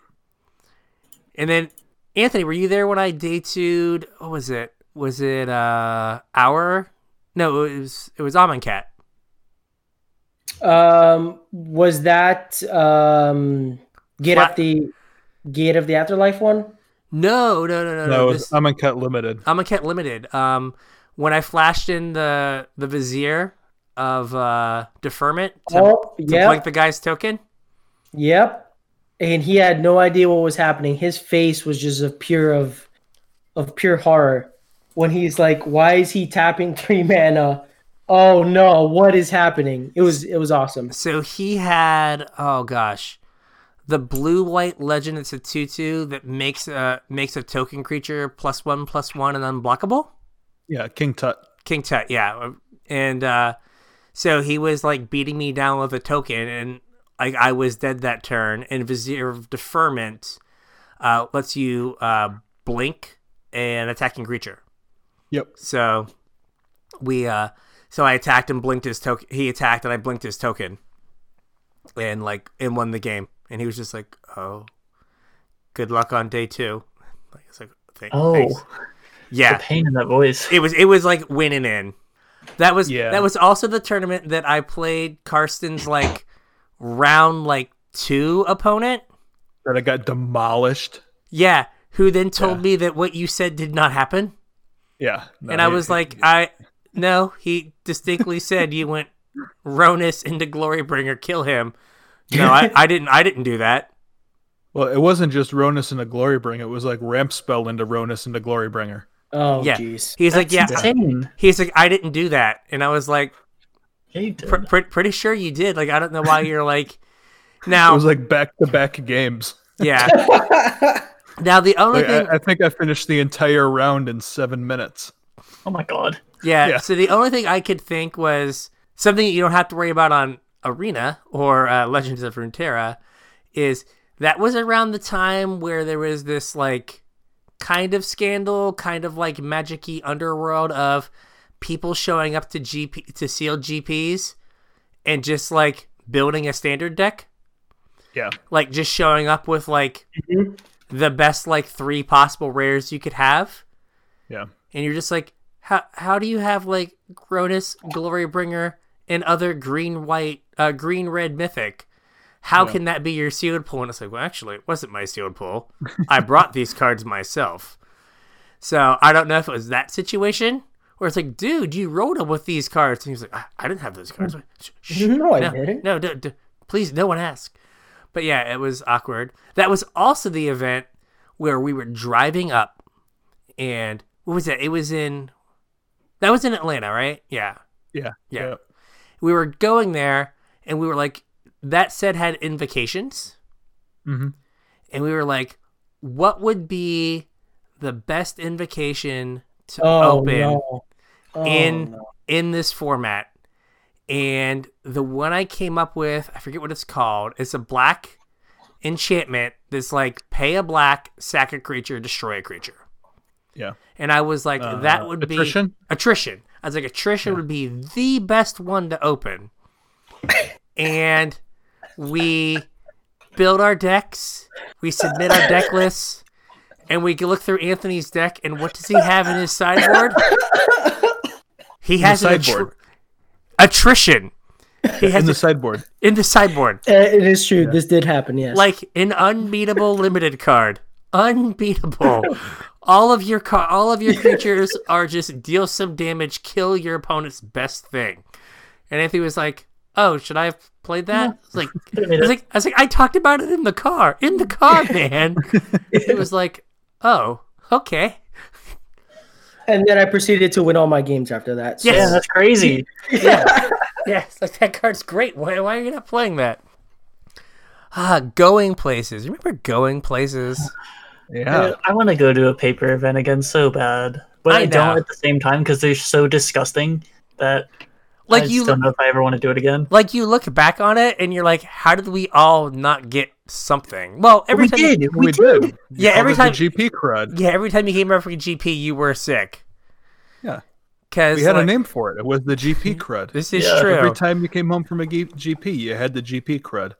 And then Anthony, were you there when I detued what was it? Was it uh our no, it was it was Amonkhet. Um, was that um, get Flat- up the gate of the afterlife one? No, no, no, no, No, no. it was this, Amonkhet Limited. Amonkhet Limited. Um when I flashed in the the vizier of uh deferment to, oh, to yep, blink the guy's token. yep. And he had no idea what was happening. His face was just of pure of of pure horror when he's like, "Why is he tapping three mana? Oh no, what is happening?" It was it was awesome. So he had oh gosh, the blue white legend. It's a two two that makes a makes a token creature plus one plus one and unblockable. Yeah, King Tut. King Tut, yeah, and uh, so he was like beating me down with a token, and like I was dead that turn. And Vizier of Deferment uh, lets you uh, blink an attacking creature. Yep. So we uh so I attacked and blinked his token he attacked and I blinked his token. And like and won the game. And he was just like, Oh, good luck on day two. Like it's like "Thank- Oh, thanks." the Yeah. pain in that voice. It was it was like winning in. That was Yeah. that was also the tournament that I played Karsten's like round like two opponent. That I got demolished. Yeah. Who then told Yeah. me that what you said did not happen. Yeah. no, and I he- was like, I no. He distinctly said you went Rhonas into Glorybringer, kill him. No, I, I didn't. I didn't do that. well, it wasn't just Rhonas into Glorybringer. It was like Ramp Spell into Rhonas into Glorybringer. Oh Yeah. jeez. He's like, yeah. Insane. He's like, I didn't do that, and I was like, Yeah, did. pr- pr- pretty sure you did. Like, I don't know why you're like. Now it was like back to back games. yeah. Now the only Like, thing, I, I think I finished the entire round in seven minutes. oh my god. Yeah, yeah. So the only thing I could think was something you don't have to worry about on Arena or uh, Legends of Runeterra is that was around the time where there was this like kind of scandal, kind of like magic-y underworld of people showing up to GP to sealed GPs and just like building a standard deck, Yeah. like just showing up with like Mhm. the best like three possible rares you could have Yeah. and you're just like, how how do you have like Gronus, Glorybringer, and other green white, uh, green red mythic How Yeah. can that be your sealed pool? And it's like, well, actually, it wasn't my sealed pool. I brought these cards myself. So I don't know if it was that situation where it's like, dude, you rolled them with these cards. And he's like, I, I didn't have those cards. Like, "Shh, shh, No, I no, didn't. No, d- d- please, no one ask. But yeah, it was awkward. That was also the event where we were driving up, and what was that? It was in that was in Atlanta, right? Yeah, Yeah. yeah. We were going there, and we were like, that set had invocations, Mhm. and we were like, what would be the best invocation to Oh open no. Oh, in no. in this format. And the one I came up with, I forget what it's called. It's a black enchantment that's like pay a black, sack a creature, destroy a creature. Yeah. And I was like, Uh, that would attrition? be attrition. I was like, attrition would be the best one to open. and we build our decks, we submit our deck lists, and we look through Anthony's deck. And what does he have in his sideboard? He has an attri- sideboard. attrition. He has In the it sideboard. in the sideboard, Uh, It is true. This did happen. Yes. like an unbeatable limited card. Unbeatable. all of your car, all of your creatures are just deal some damage, kill your opponent's best thing. And Anthony was like, "Oh, should I have played that?" I was like, I was like, I was like, I talked about it in the car, in the car, man. it was like, "Oh, okay." and then I proceeded to win all my games after that. So. Yeah, that's crazy. Yeah, yeah. It's like that card's great. Why, why are you not playing that? Ah, going places. Remember going places? Yeah. I want to go to a paper event again so bad, but I I, don't at the same time because they're so disgusting that Like I you, don't know if I ever want to do it again. like you look back on it and you're like, how did we all not get something? Well, every we time, you- We, We, did. Yeah, Called every time- GP crud. yeah, every time you came up for a GP, you were sick. Yeah. Because We had a name for it. It was the GP mm-hmm. crud. This is Yeah, true. Every time you came home from a G- GP, you had the GP crud.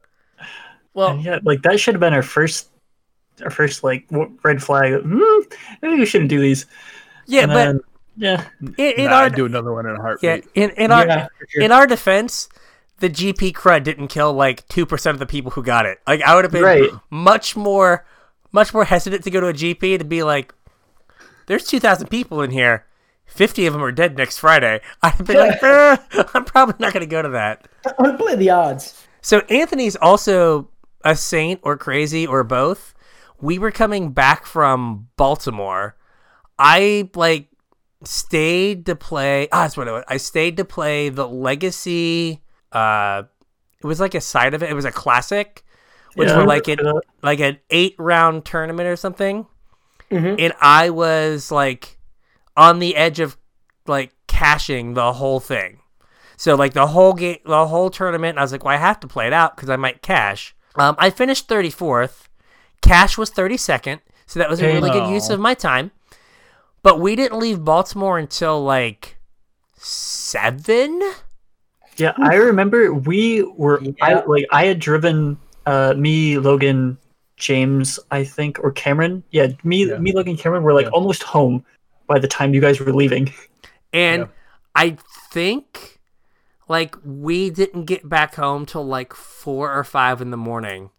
well, And yeah, like that should have been our first, our first like red flag. Hmm, maybe we shouldn't do these. yeah, And but then, yeah, in, in Nah, our I'd do another one in a yeah, heartbeat. in, in our Yeah, sure. in our defense, the GP crud didn't kill like two percent of the people who got it. Like I would have been Right. much more, much more hesitant to go to a GP to be like, "There's two thousand people in here, fifty of them are dead next Friday." I'd be like, "Eh, "I'm probably not going to go to that." Unplay the odds. So Anthony's also a saint or crazy or both. We were coming back from Baltimore. I like stayed to play. Ah, that's what it was. I stayed to play the Legacy. Uh, it was like a side of it. It was a classic, which Yeah, were like an that. like an eight round tournament or something. Mhm. And I was like on the edge of like cashing the whole thing. So like the whole game, the whole tournament, I was like, well, I have to play it out because I might cash. Um, I finished 34th. Cash was 32nd, so that was a Okay. really good use of my time. But we didn't leave Baltimore until like seven. yeah. I remember we were. I like I had driven uh me, Logan, James, I think, or Cameron. Yeah, me, Yeah. me, Logan, Cameron were like Yeah. almost home by the time you guys were leaving. And Yeah. I think like we didn't get back home till like four or five in the morning.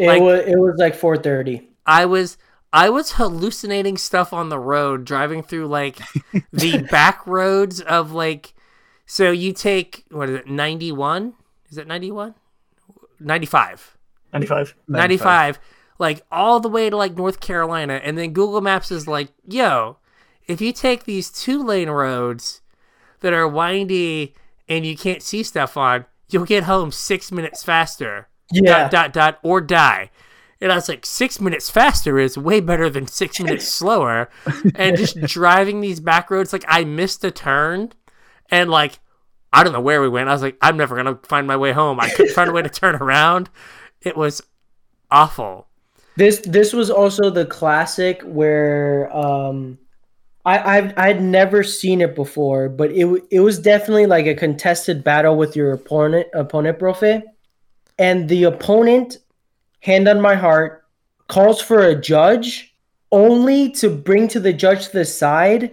It Like- was it was like 4:30. I was I was hallucinating stuff on the road, driving through like the back roads of like. So you take what is it? Ninety one? Is it ninety one? Ninety five. 95. 95 like all the way to like north carolina and then google maps is like yo if you take these two lane roads that are windy and you can't see stuff on you'll get home six minutes faster Yeah. dot dot dot or die. And i was like six minutes faster is way better than six minutes slower. And just driving these back roads like i missed a turn. And like i don't know where we went. I was like i'm never gonna find my way home. I couldn't find a way to turn around. It was awful. This this was also the classic where um I I've I'd never seen it before, but it it was definitely like a contested battle with your opponent opponent profe. And the opponent, hand on my heart, calls for a judge only to bring to the judge to the side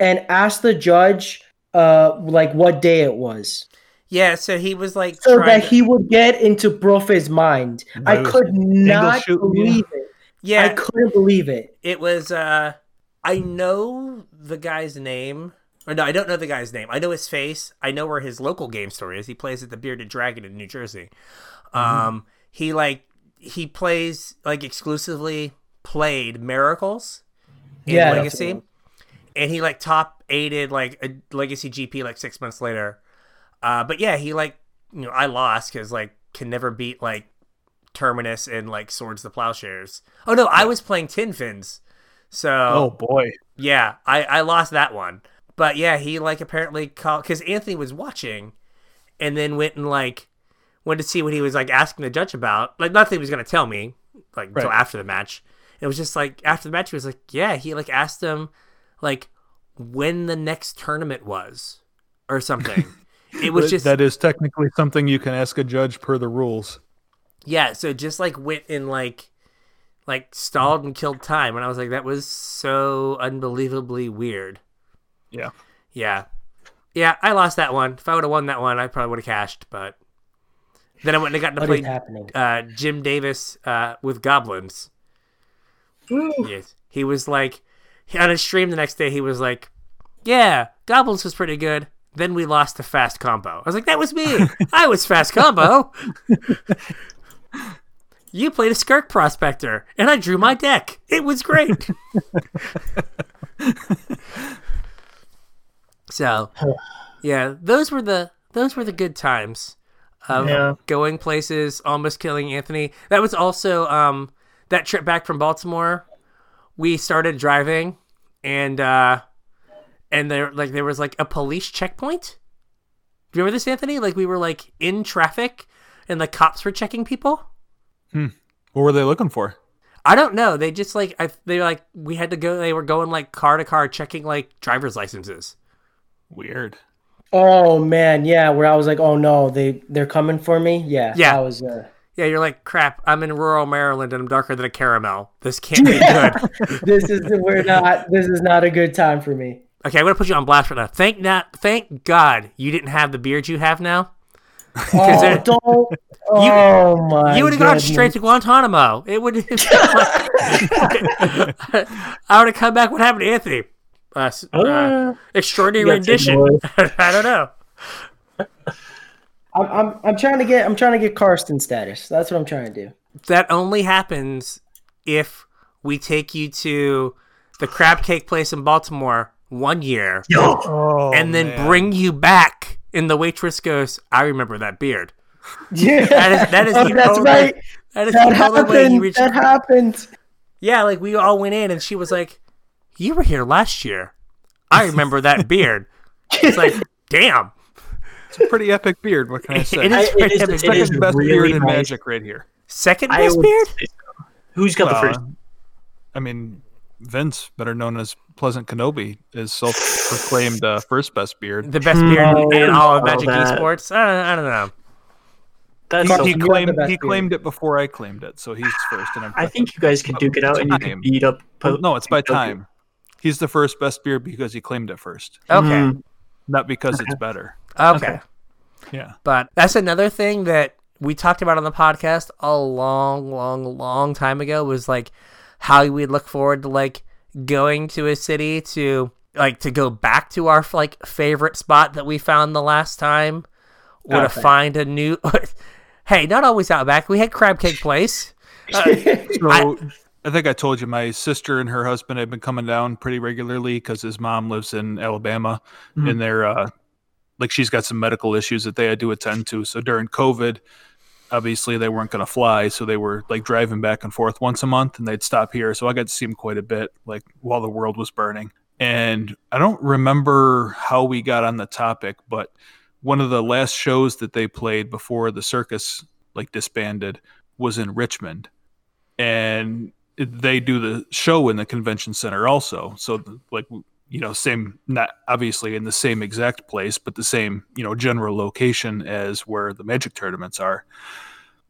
and ask the judge uh like what day it was. Yeah, so he was like so that to- he would get into Profe's mind. I could not shooting, yeah. believe it. Yeah, I couldn't believe it. it was uh I know the guy's name. Or no, I don't know the guy's name. I know his face. I know where his local game store is. He plays at the Bearded Dragon in New Jersey. Um he like he plays like exclusively played Miracles in Yeah, Legacy. And he like top eighted like a Legacy GP like 6 months later. Uh but yeah, he like you know, I lost cuz like can never beat like Terminus and like Swords the Plowshares. Oh no, I was playing Tin Fins. So Oh boy. yeah, I I lost that one. But yeah, he like apparently called because Anthony was watching, and then went and like went to see what he was like asking the judge about. Like nothing he was gonna tell me like until Right. after the match. It was just like after the match, he was like, yeah, he like asked him like when the next tournament was or something. It was just that is technically something you can ask a judge per the rules. Yeah, so just like went and like like stalled and killed time and I was like that was so unbelievably weird. Yeah. Yeah. Yeah, I lost that one. If I would have won that one, I probably would have cashed, but then I went and got to What play is happening? uh, Jim Davis uh, with goblins. Yes. He was like on his stream the next day he was like, "Yeah, goblins was pretty good." Then we lost to fast combo. I was like, "That was me. I was fast combo." you played a skirk prospector, and I drew my deck. It was great. so, yeah, those were the those were the good times of Yeah. going places, almost killing Anthony. That was also um that trip back from Baltimore. We started driving, and uh and there like there was like a police checkpoint. Do you remember this, Anthony? Like we were like in traffic, and the cops were checking people. Hmm. What were they looking for? I don't know. They just like I they like we had to go. They were going like car to car checking like driver's licenses. Weird. Oh man, yeah. Where I was like, oh no, they they're coming for me. Yeah, Yeah. That was uh, Yeah, you're like crap. I'm in rural Maryland and I'm darker than a caramel. This can't be good. this is we're not. This is not a good time for me. Okay, I'm gonna put you on blast right now. Thank not, thank God you didn't have the beard you have now. Oh, there- don't. Oh my. you would have gone straight to Guantanamo. It would. I would have come back. What happened to Anthony? Uh, uh, Uh, extraordinary you got taken rendition. I don't know. I'm, I'm I'm trying to get I'm trying to get Carson status. That's what I'm trying to do. That only happens if we take you to the crab cake place in Baltimore one year, Oh, and then bring you back. And the waitress goes, "I remember that beard." Yeah, That is that is oh, the that's only, right. That is That the only way you happened. reach. That happened. Yeah, like we all went in, and she was like, "You were here last year. I remember that beard." It's like, damn. It's a pretty epic beard. What can I say? It is, I- is it pretty is- epic. it is Second best really beard in nice. Magic right here. Second I best beard. so. Who's got the Uh, first? I mean, Vince, better known as Pleasant Kenobi, is self-proclaimed uh, first best beard. The best beard No, in all of Magic that- Esports. I don't, I don't know. That's He, so he you have the claimed he claimed it before I claimed it, so he's first. And I'm I think you guys can duke it out and you Time. could beat up. Well, no, it's by Pinocchio. time. He's the first best beer because he claimed it first, Okay. Mm. not because it's better. Okay. Okay. Yeah. But that's another thing that we talked about on the podcast a long, long, long time ago was like how we'd look forward to like going to a city to like to go back to our like favorite spot that we found the last time or to find a new hey not always out back we had crab cake place So I- I, think I told you my sister and her husband have been coming down pretty regularly because his mom lives in Alabama, Mhm. and they're uh, like she's got some medical issues that they had to attend to. So during COVID, obviously they weren't going to fly, so they were like driving back and forth once a month, and they'd stop here. So I got to see them quite a bit, like while the world was burning. And I don't remember how we got on the topic, but one of the last shows that they played before the circus like disbanded was in Richmond and they do the show in the convention center also. So like you know same not obviously in the same exact place but the same you know general location as where the magic tournaments are.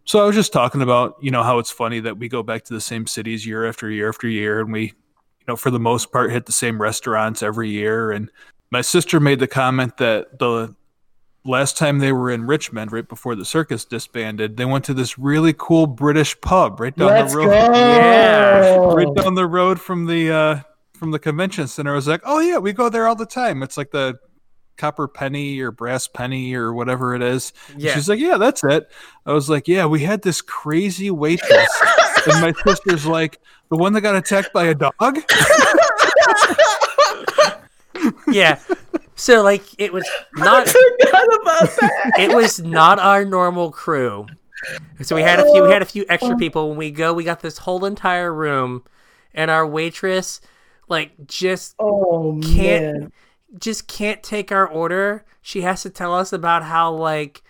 So i was just talking about you know how it's funny that we go back to the same cities year after year after year and we you know for the most part hit the same restaurants every year. And my sister made the comment that the last time they were in Richmond, right before the circus disbanded, they went to this really cool British pub right down Let's the go. road. Yeah. Right down the road from the uh, from the convention center. I was like, oh yeah, we go there all the time. It's like the copper penny or brass penny or whatever it is. Yeah. She's like, yeah, that's it. I was like, yeah, we had this crazy waitress. and my sister's like, the one that got attacked by a dog? yeah. So like it was not Forgot about that. it was not our normal crew. So we had a few we had a few extra oh. people when we go we got this whole entire room and our waitress like just Oh Can't- man. just can't take our order. She has to tell us about how like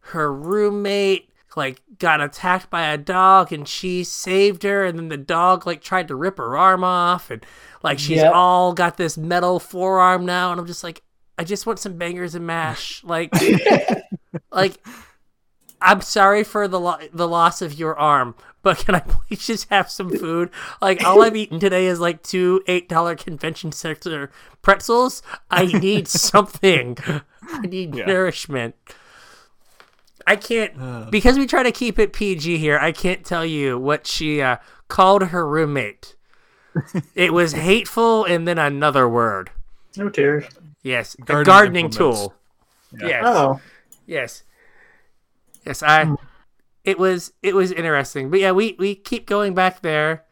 her roommate like got attacked by a dog and she saved her and then the dog like tried to rip her arm off and like she's Yep. all got this metal forearm now and I'm just like I just want some bangers and mash. Like like I'm sorry for the lo- the loss of your arm, but can I please just have some food? Like all I've eaten today is like two eight dollar convention center pretzels. I need something. I need Yeah. nourishment. I can't because we try to keep it PG here. I can't tell you what she uh, called her roommate. it was hateful, and then another word. No dear. Yes, a Gardening gardening implements. tool. Yeah. Yes. Oh, Yes. Yes, I it was it was interesting. But yeah, we we keep going back there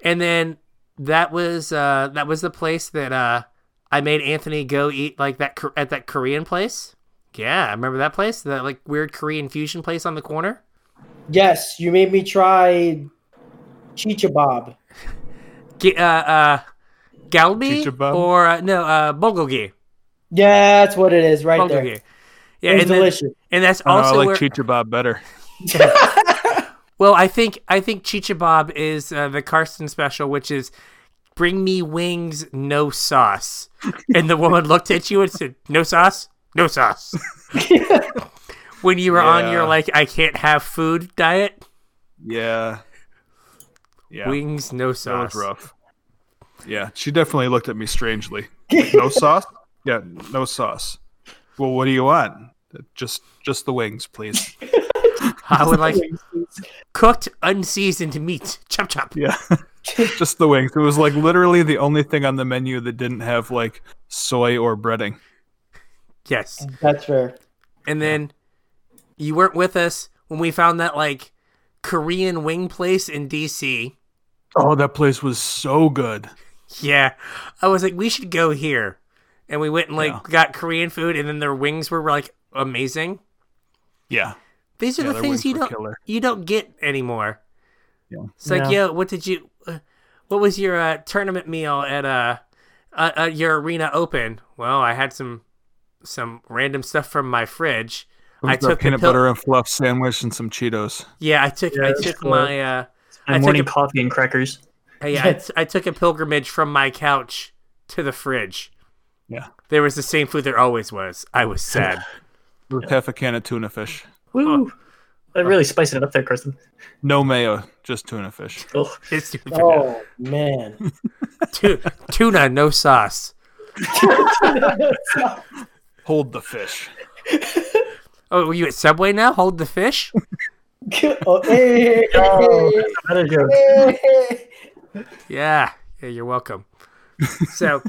and then that was uh that was the place that uh I made Anthony go eat like that Kor- at that Korean place. Yeah, I remember that place, that like weird Korean fusion place on the corner. Yes, you made me try chicha bob. G- uh uh Galbi Chicha-bub? or uh, no, uh bulgogi. Yeah, that's what it is right there. Bulgogi. Yeah, It was and, then- and that's I, don't know, also I like where, Chicha Bob better. Well, I think I think Chicha Bob is uh, the Carson special, which is bring me wings, no sauce. And the woman looked at you and said, "No sauce, no sauce." when you were on your Yeah. like I can't have food diet, Yeah. Yeah. wings, no sauce. that was sauce. rough. Yeah. She definitely looked at me strangely. Like, no sauce? Yeah, no sauce. Well, what do you want? Just just the wings, please. I would like cooked, unseasoned meat. Chop chop. Yeah. just the wings. It was like literally the only thing on the menu that didn't have like soy or breading. Yes. That's fair. And then you weren't with us when we found that like Korean wing place in DC. Oh, that place was so good. Yeah. I was like, we should go here. And we went and like Yeah. got Korean food and then their wings were like amazing. Yeah. These are Yeah, the things you don't killer. you don't get anymore. Yeah. It's like, Yeah. yo, what did you uh, what was your uh, tournament meal at uh, uh, uh your arena open? Well, I had some some random stuff from my fridge. I was I a took the peanut butter and fluff sandwich and some Cheetos. Yeah, I took Yeah, I took cool. my uh I and took a- coffee and crackers. Hey, yeah, I, t- I took a pilgrimage from my couch to the fridge. Yeah. There was the same food there always was. I was sad. It was half a can of tuna fish. Woo! That really uh, spicing it up there, Carson. No mayo, just tuna fish. Oh, It's Oh man. tu- tuna, no sauce. Hold the fish. Oh, were you at Subway now? Hold the fish? oh, hey, hey, oh. better joke. hey. Yeah. Yeah, you're welcome. So,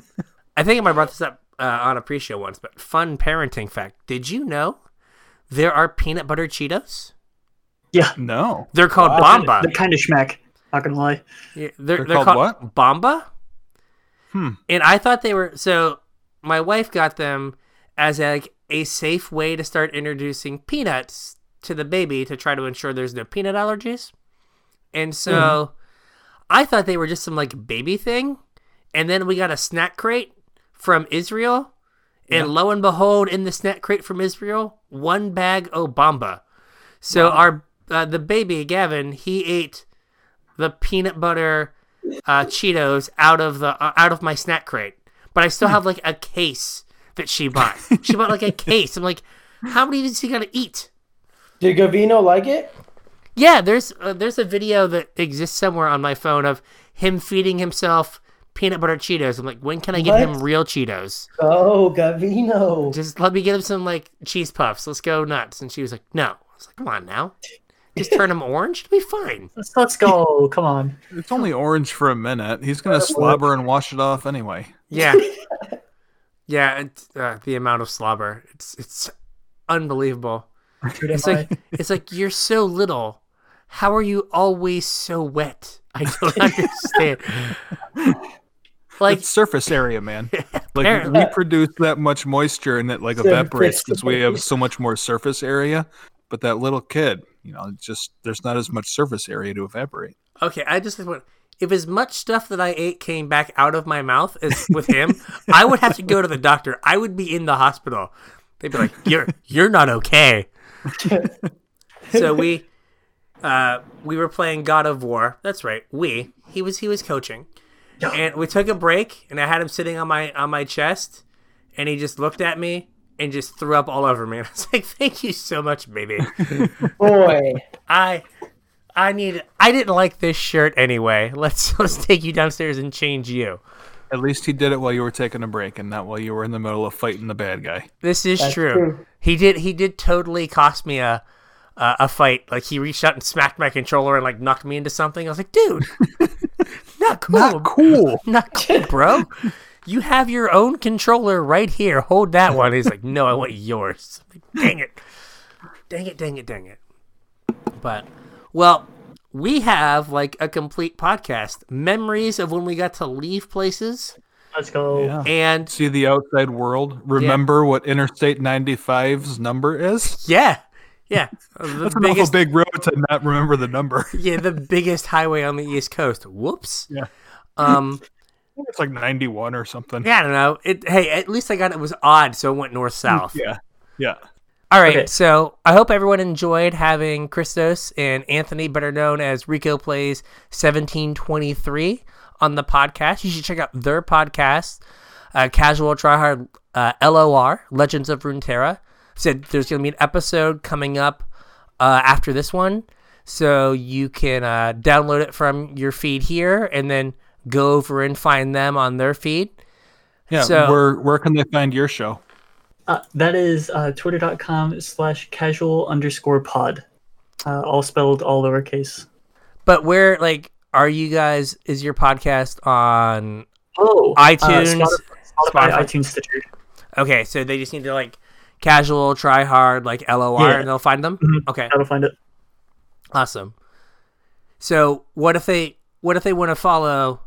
I think I might have brought this up uh, on a pre-show once, but fun parenting fact. Did you know there are peanut butter Cheetos? Yeah, No. They're called Wow. Bomba. they're kind of schmack. Not gonna lie. Yeah, they're, They're they're, called called, what? Bomba. Hmm. And I thought they were so. My wife got them as a, like a safe way to start introducing peanuts to the baby to try to ensure there's no peanut allergies. And so I thought they were just some like baby thing. And then we got a snack crate from Israel. And lo and behold, in the snack crate from Israel, one bag Obamba. So our uh, the baby Gavin, he ate the peanut butter uh, Cheetos out of the uh, out of my snack crate, but I still have like a case that she bought. she bought like a case. I'm like, how many is he gonna eat? Did Gavino like it? Yeah, there's uh, there's a video that exists somewhere on my phone of him feeding himself peanut butter Cheetos. I'm like, when can I get him real Cheetos? Oh, Gavino. Just let me get him some like cheese puffs. Let's go nuts. And she was like, no. I was like, come on now. Just turn him orange. It'll be fine. Let's, let's go. Come on. It's only orange for a minute. He's gonna slobber and wash it off anyway. Yeah. yeah. It's, uh, the amount of slobber. It's it's unbelievable. It's like it's like you're so little. How are you always so wet? I don't understand. Like it's surface area, man. Like we produce that much moisture and it like evaporates because we have so much more surface area. But that little kid, you know, just there's not as much surface area to evaporate. okay, I just want if as much stuff that I ate came back out of my mouth as with him, I would have to go to the doctor. I would be in the hospital. They'd be like, "You're you're not okay." so we uh we were playing God of War. That's right. We. He was he was coaching. And we took a break and I had him sitting on my on my chest and he just looked at me and just threw up all over me. And I was like, "Thank you so much, baby. Boy. I I need I didn't like this shirt anyway. Let's let's take you downstairs and change you." At least he did it while you were taking a break and not while you were in the middle of fighting the bad guy. This is That's true. true. He did he did totally cost me a a, a fight. Like he reached out and smacked my controller and like knocked me into something. I was like, dude, not cool, Not cool. not cool, bro. You have your own controller right here. Hold that one. He's like, no, I want yours. Like, dang it, dang it, dang it, dang it. But well, we have like a complete podcast, memories of when we got to leave places, Let's go. Yeah. and See the outside world. Remember what Interstate 95's number is? yeah, yeah, the That's an awful big road to not remember the number. yeah, the biggest highway on the East Coast. Whoops. Yeah. Um. It's like 91 or something. Yeah, I don't know. It. Hey, at least I got it was odd, so it went north south. Yeah. Yeah. All right. Okay. So I hope everyone enjoyed having Christos and Anthony, better known as Rico Plays 1723, on the podcast. You should check out their podcast, uh, Casual Tryhard uh, LOR, Legends of Runeterra. Said there's going to be an episode coming up uh, after this one. So you can uh, download it from your feed here and then go over and find them on their feed. Yeah. So- where where can they find your show? Uh, that is uh, twitter.com slash casual underscore pod. Uh, all spelled all lowercase. But where, like, are you guys? Is your podcast on Oh, iTunes, Uh, Spotify, Spotify? iTunes, Stitcher. Okay, so they just need to like casual, try hard, like LOR, Yeah. and they'll find them. Mhm. Okay, to find it? awesome. So what if they what if they want to follow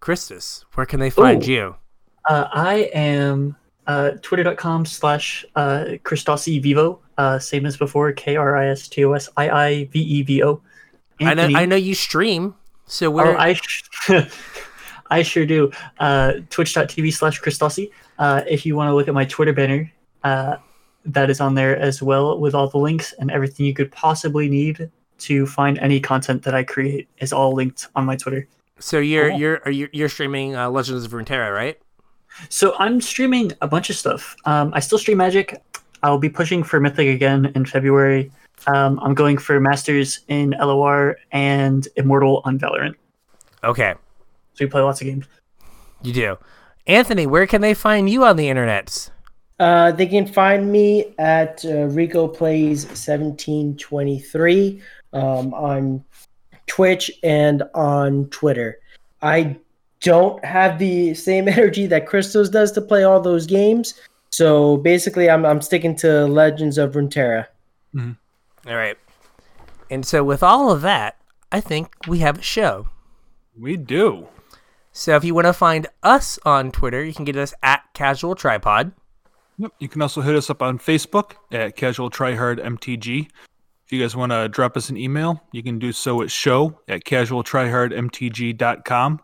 Christos? Where can they find Ooh. you? Uh, I am uh, twitter.com slash uh, Christosi Vivo. Uh, same as before, K R I S T O S I I V E V O. I know I know you stream. So where? Oh, I, sh- I sure do. Uh, Twitch.tv slash Christosi. Uh, if you want to look at my Twitter banner, uh, that is on there as well with all the links and everything you could possibly need to find any content that I create is all linked on my Twitter. so you're Cool. you're are you, you're streaming uh, Legends of Runeterra, right? So I'm streaming a bunch of stuff. Um, I still stream Magic. I'll be pushing for Mythic again in February. Um, I'm going for Masters in LOR and Immortal on Valorant. Okay, So we play lots of games. you do. Anthony, where can they find you on the internet? Uh, they can find me at uh, Rico Plays 1723 um, on Twitch and on Twitter. I don't have the same energy that Christos does to play all those games. So basically, I'm, I'm sticking to Legends of Runeterra. All right. And so with all of that, I think we have a show. We do. So if you want to find us on Twitter, you can get us at Casual Tripod. Yep. You can also hit us up on Facebook at Casual Tryhard MTG. If you guys want to drop us an email, you can do so at show at casualtryhardmtg.com.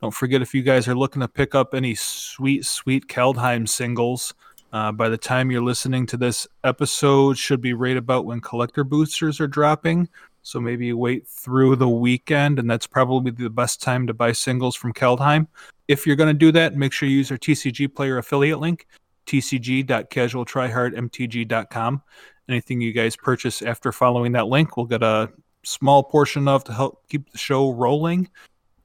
Don't forget if you guys are looking to pick up any sweet, sweet Kaldheim singles, uh, by the time you're listening to this episode, should be right about when collector boosters are dropping. So maybe you wait through the weekend, and that's probably the best time to buy singles from Kaldheim. If you're going to do that, make sure you use our TCG player affiliate link tcg.casualtryhardmtg.com. Anything you guys purchase after following that link, we'll get a small portion of to help keep the show rolling.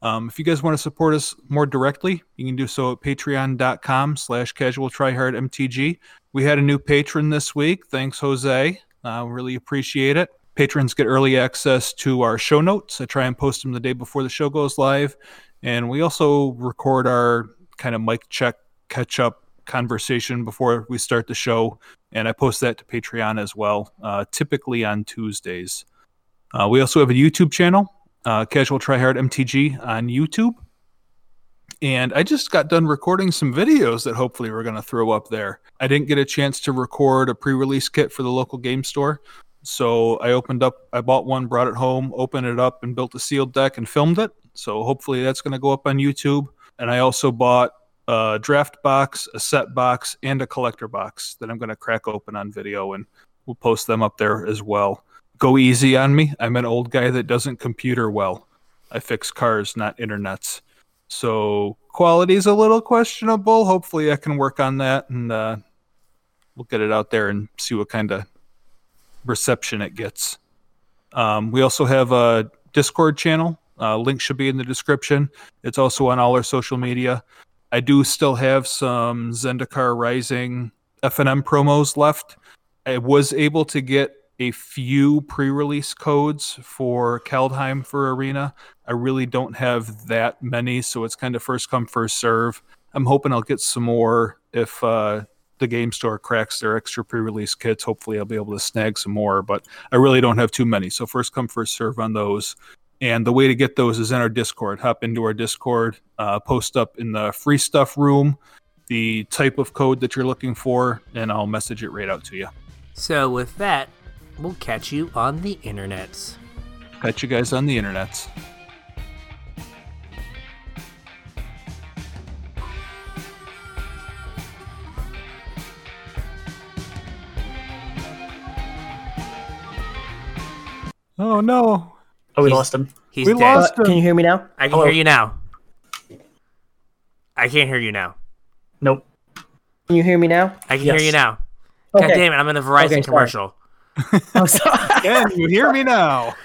Um, if you guys want to support us more directly, you can do so at patreon.com slash casual MTG. We had a new patron this week. Thanks, Jose. Uh, really appreciate it. Patrons get early access to our show notes. I try and post them the day before the show goes live. And we also record our kind of mic check catch up conversation before we start the show. And I post that to Patreon as well, uh, typically on Tuesdays. Uh, we also have a YouTube channel, uh, Casual Tryhard MTG on YouTube. And I just got done recording some videos that hopefully we're going to throw up there. I didn't get a chance to record a pre release kit for the local game store. So I opened up, I bought one, brought it home, opened it up, and built a sealed deck and filmed it. So hopefully that's going to go up on YouTube. And I also bought a draft box, a set box, and a collector box that I'm going to crack open on video, and we'll post them up there as well. Go easy on me. I'm an old guy that doesn't computer well. I fix cars, not internets. So quality's a little questionable. Hopefully, I can work on that, and uh, we'll get it out there and see what kind of reception it gets. Um, we also have a Discord channel. Uh, link should be in the description. It's also on all our social media. I do still have some Zendikar Rising FNM promos left. I was able to get a few pre-release codes for Kaldheim for Arena. I really don't have that many, so it's kind of first come first serve. I'm hoping I'll get some more if uh, the game store cracks their extra pre-release kits. Hopefully, I'll be able to snag some more, but I really don't have too many. So first come first serve on those. And the way to get those is in our Discord. Hop into our Discord, uh, post up in the free stuff room the type of code that you're looking for, and I'll message it right out to you. So with that, we'll catch you on the internets. Catch you guys on the internets. Oh no. Oh, we He's- lost him. He's We dead. lost- Uh, can you hear me now? I can Hello. hear you now. I can't hear you now. Nope. Can you hear me now? I can Yes. hear you now. God damn it! I'm in a Verizon Okay, commercial. I'm sorry. Can you hear me now?